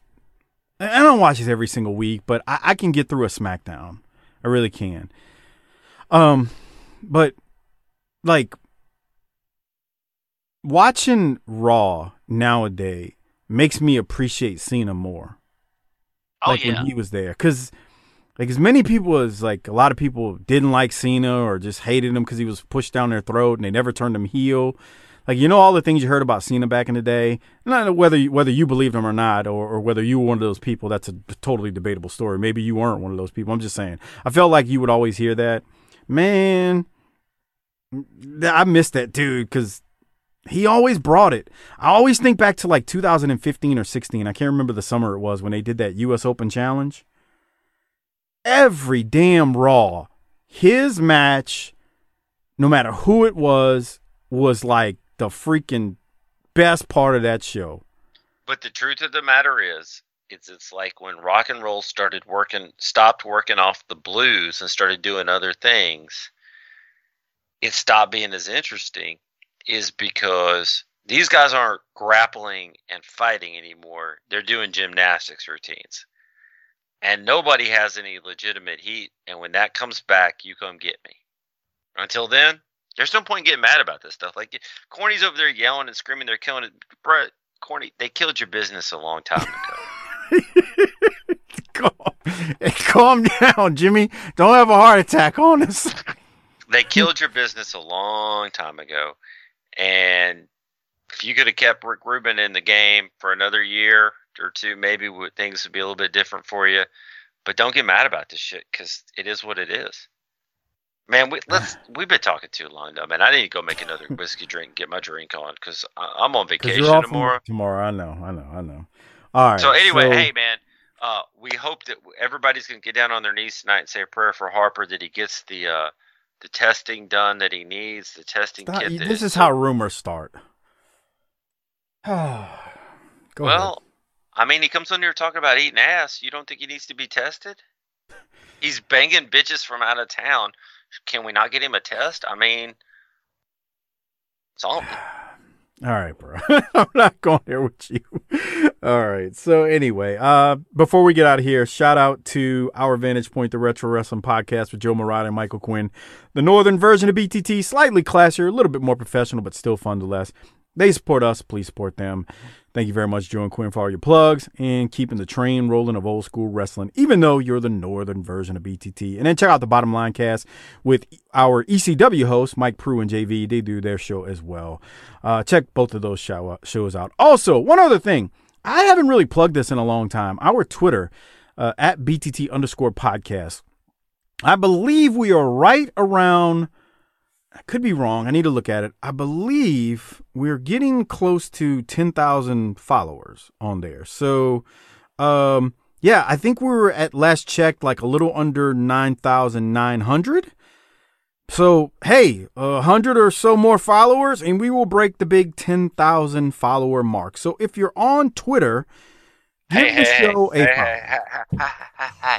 I don't watch this every single week, but I, I can get through a SmackDown. I really can. Um, but like watching Raw nowadays makes me appreciate Cena more. Oh, like yeah. when he was there, because like as many people as like a lot of people didn't like Cena or just hated him because he was pushed down their throat and they never turned him heel. Like you know all the things you heard about Cena back in the day, not whether you, whether you believed him or not, or, or whether you were one of those people. That's a totally debatable story. Maybe you weren't one of those people. I'm just saying. I felt like you would always hear that. Man, I missed that dude because he always brought it. I always think back to like 2015 or 16. I can't remember the summer it was when they did that U.S. Open Challenge. Every damn Raw, his match, no matter who it was, was like the freaking best part of that show. But the truth of the matter is, it's it's like when rock and roll started working, stopped working off the blues and started doing other things. It stopped being as interesting, is because these guys aren't grappling and fighting anymore. They're doing gymnastics routines, and nobody has any legitimate heat. And when that comes back, you come get me. Until then, there's no point in getting mad about this stuff. Like Corny's over there yelling and screaming, they're killing it. Bro, Corny, they killed your business a long time ago. Hey, calm down, Jimmy. Don't have a heart attack on us. they killed your business a long time ago, and if you could have kept Rick Rubin in the game for another year or two, maybe things would be a little bit different for you. But don't get mad about this shit because it is what it is. Man, we, let's we've been talking too long though, man. I need to go make another whiskey drink, get my drink on because I'm on vacation tomorrow. Tomorrow, I know, I know, I know. All right. so anyway, so- hey man, uh, we hope that everybody's gonna get down on their knees tonight and say a prayer for Harper that he gets the uh, the testing done that he needs, the testing Stop- kit. this is how rumors start. Go well, I mean, he comes on here talking about eating ass. You don't think he needs to be tested? He's banging bitches from out of town. Can we not get him a test? I mean. All right, bro. I'm not going there with you. All right. So anyway, uh, before we get out of here, shout out to our Vantage Point, the Retro Wrestling Podcast with Joe Murata and Michael Quinn. The northern version of BTT, slightly classier, a little bit more professional, but still fun to less. They support us. Please support them. Thank you very much, Joe and Quinn, for all your plugs and keeping the train rolling of old school wrestling, even though you're the northern version of BTT. And then check out the Bottom Line cast with our ECW hosts, Mike Prue and JV. They do their show as well. Uh, check both of those show, shows out. Also, one other thing. I haven't really plugged this in a long time. Our Twitter, uh, at BTT underscore podcast. I believe we are right around I could be wrong. I need to look at it. I believe we're getting close to 10,000 followers on there. So, um, yeah, I think we were at last checked like a little under 9,900. So, hey, a hundred or so more followers, and we will break the big 10,000 follower mark. So, if you're on Twitter, give Hey, the hey, show hey, a hey.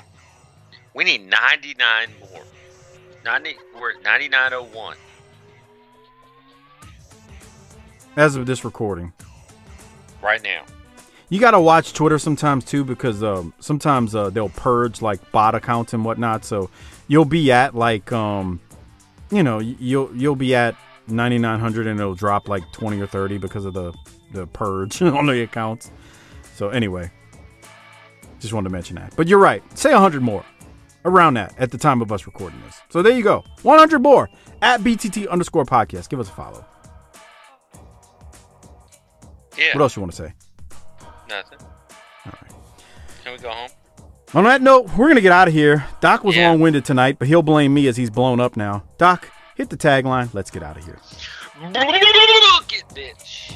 We need 99 more. 90, we're at 9901. as of this recording. right now. You gotta watch Twitter sometimes too because um, sometimes uh, they'll purge like bot accounts and whatnot. So you'll be at like um, you know you'll you'll be at 9900 and it'll drop like 20 or 30 because of the the purge on the accounts. So anyway, just wanted to mention that. But you're right. Say 100 more around that at the time of us recording this. So there you go. 100 more at BTT underscore podcast. Give us a follow. Yeah. What else you want to say? Nothing. Can we go home? On that note, we're going to get out of here. Doc was Yeah. long winded tonight, but he'll blame me as he's blown up now. Doc, hit the tagline. Let's get out of here. Look bitch.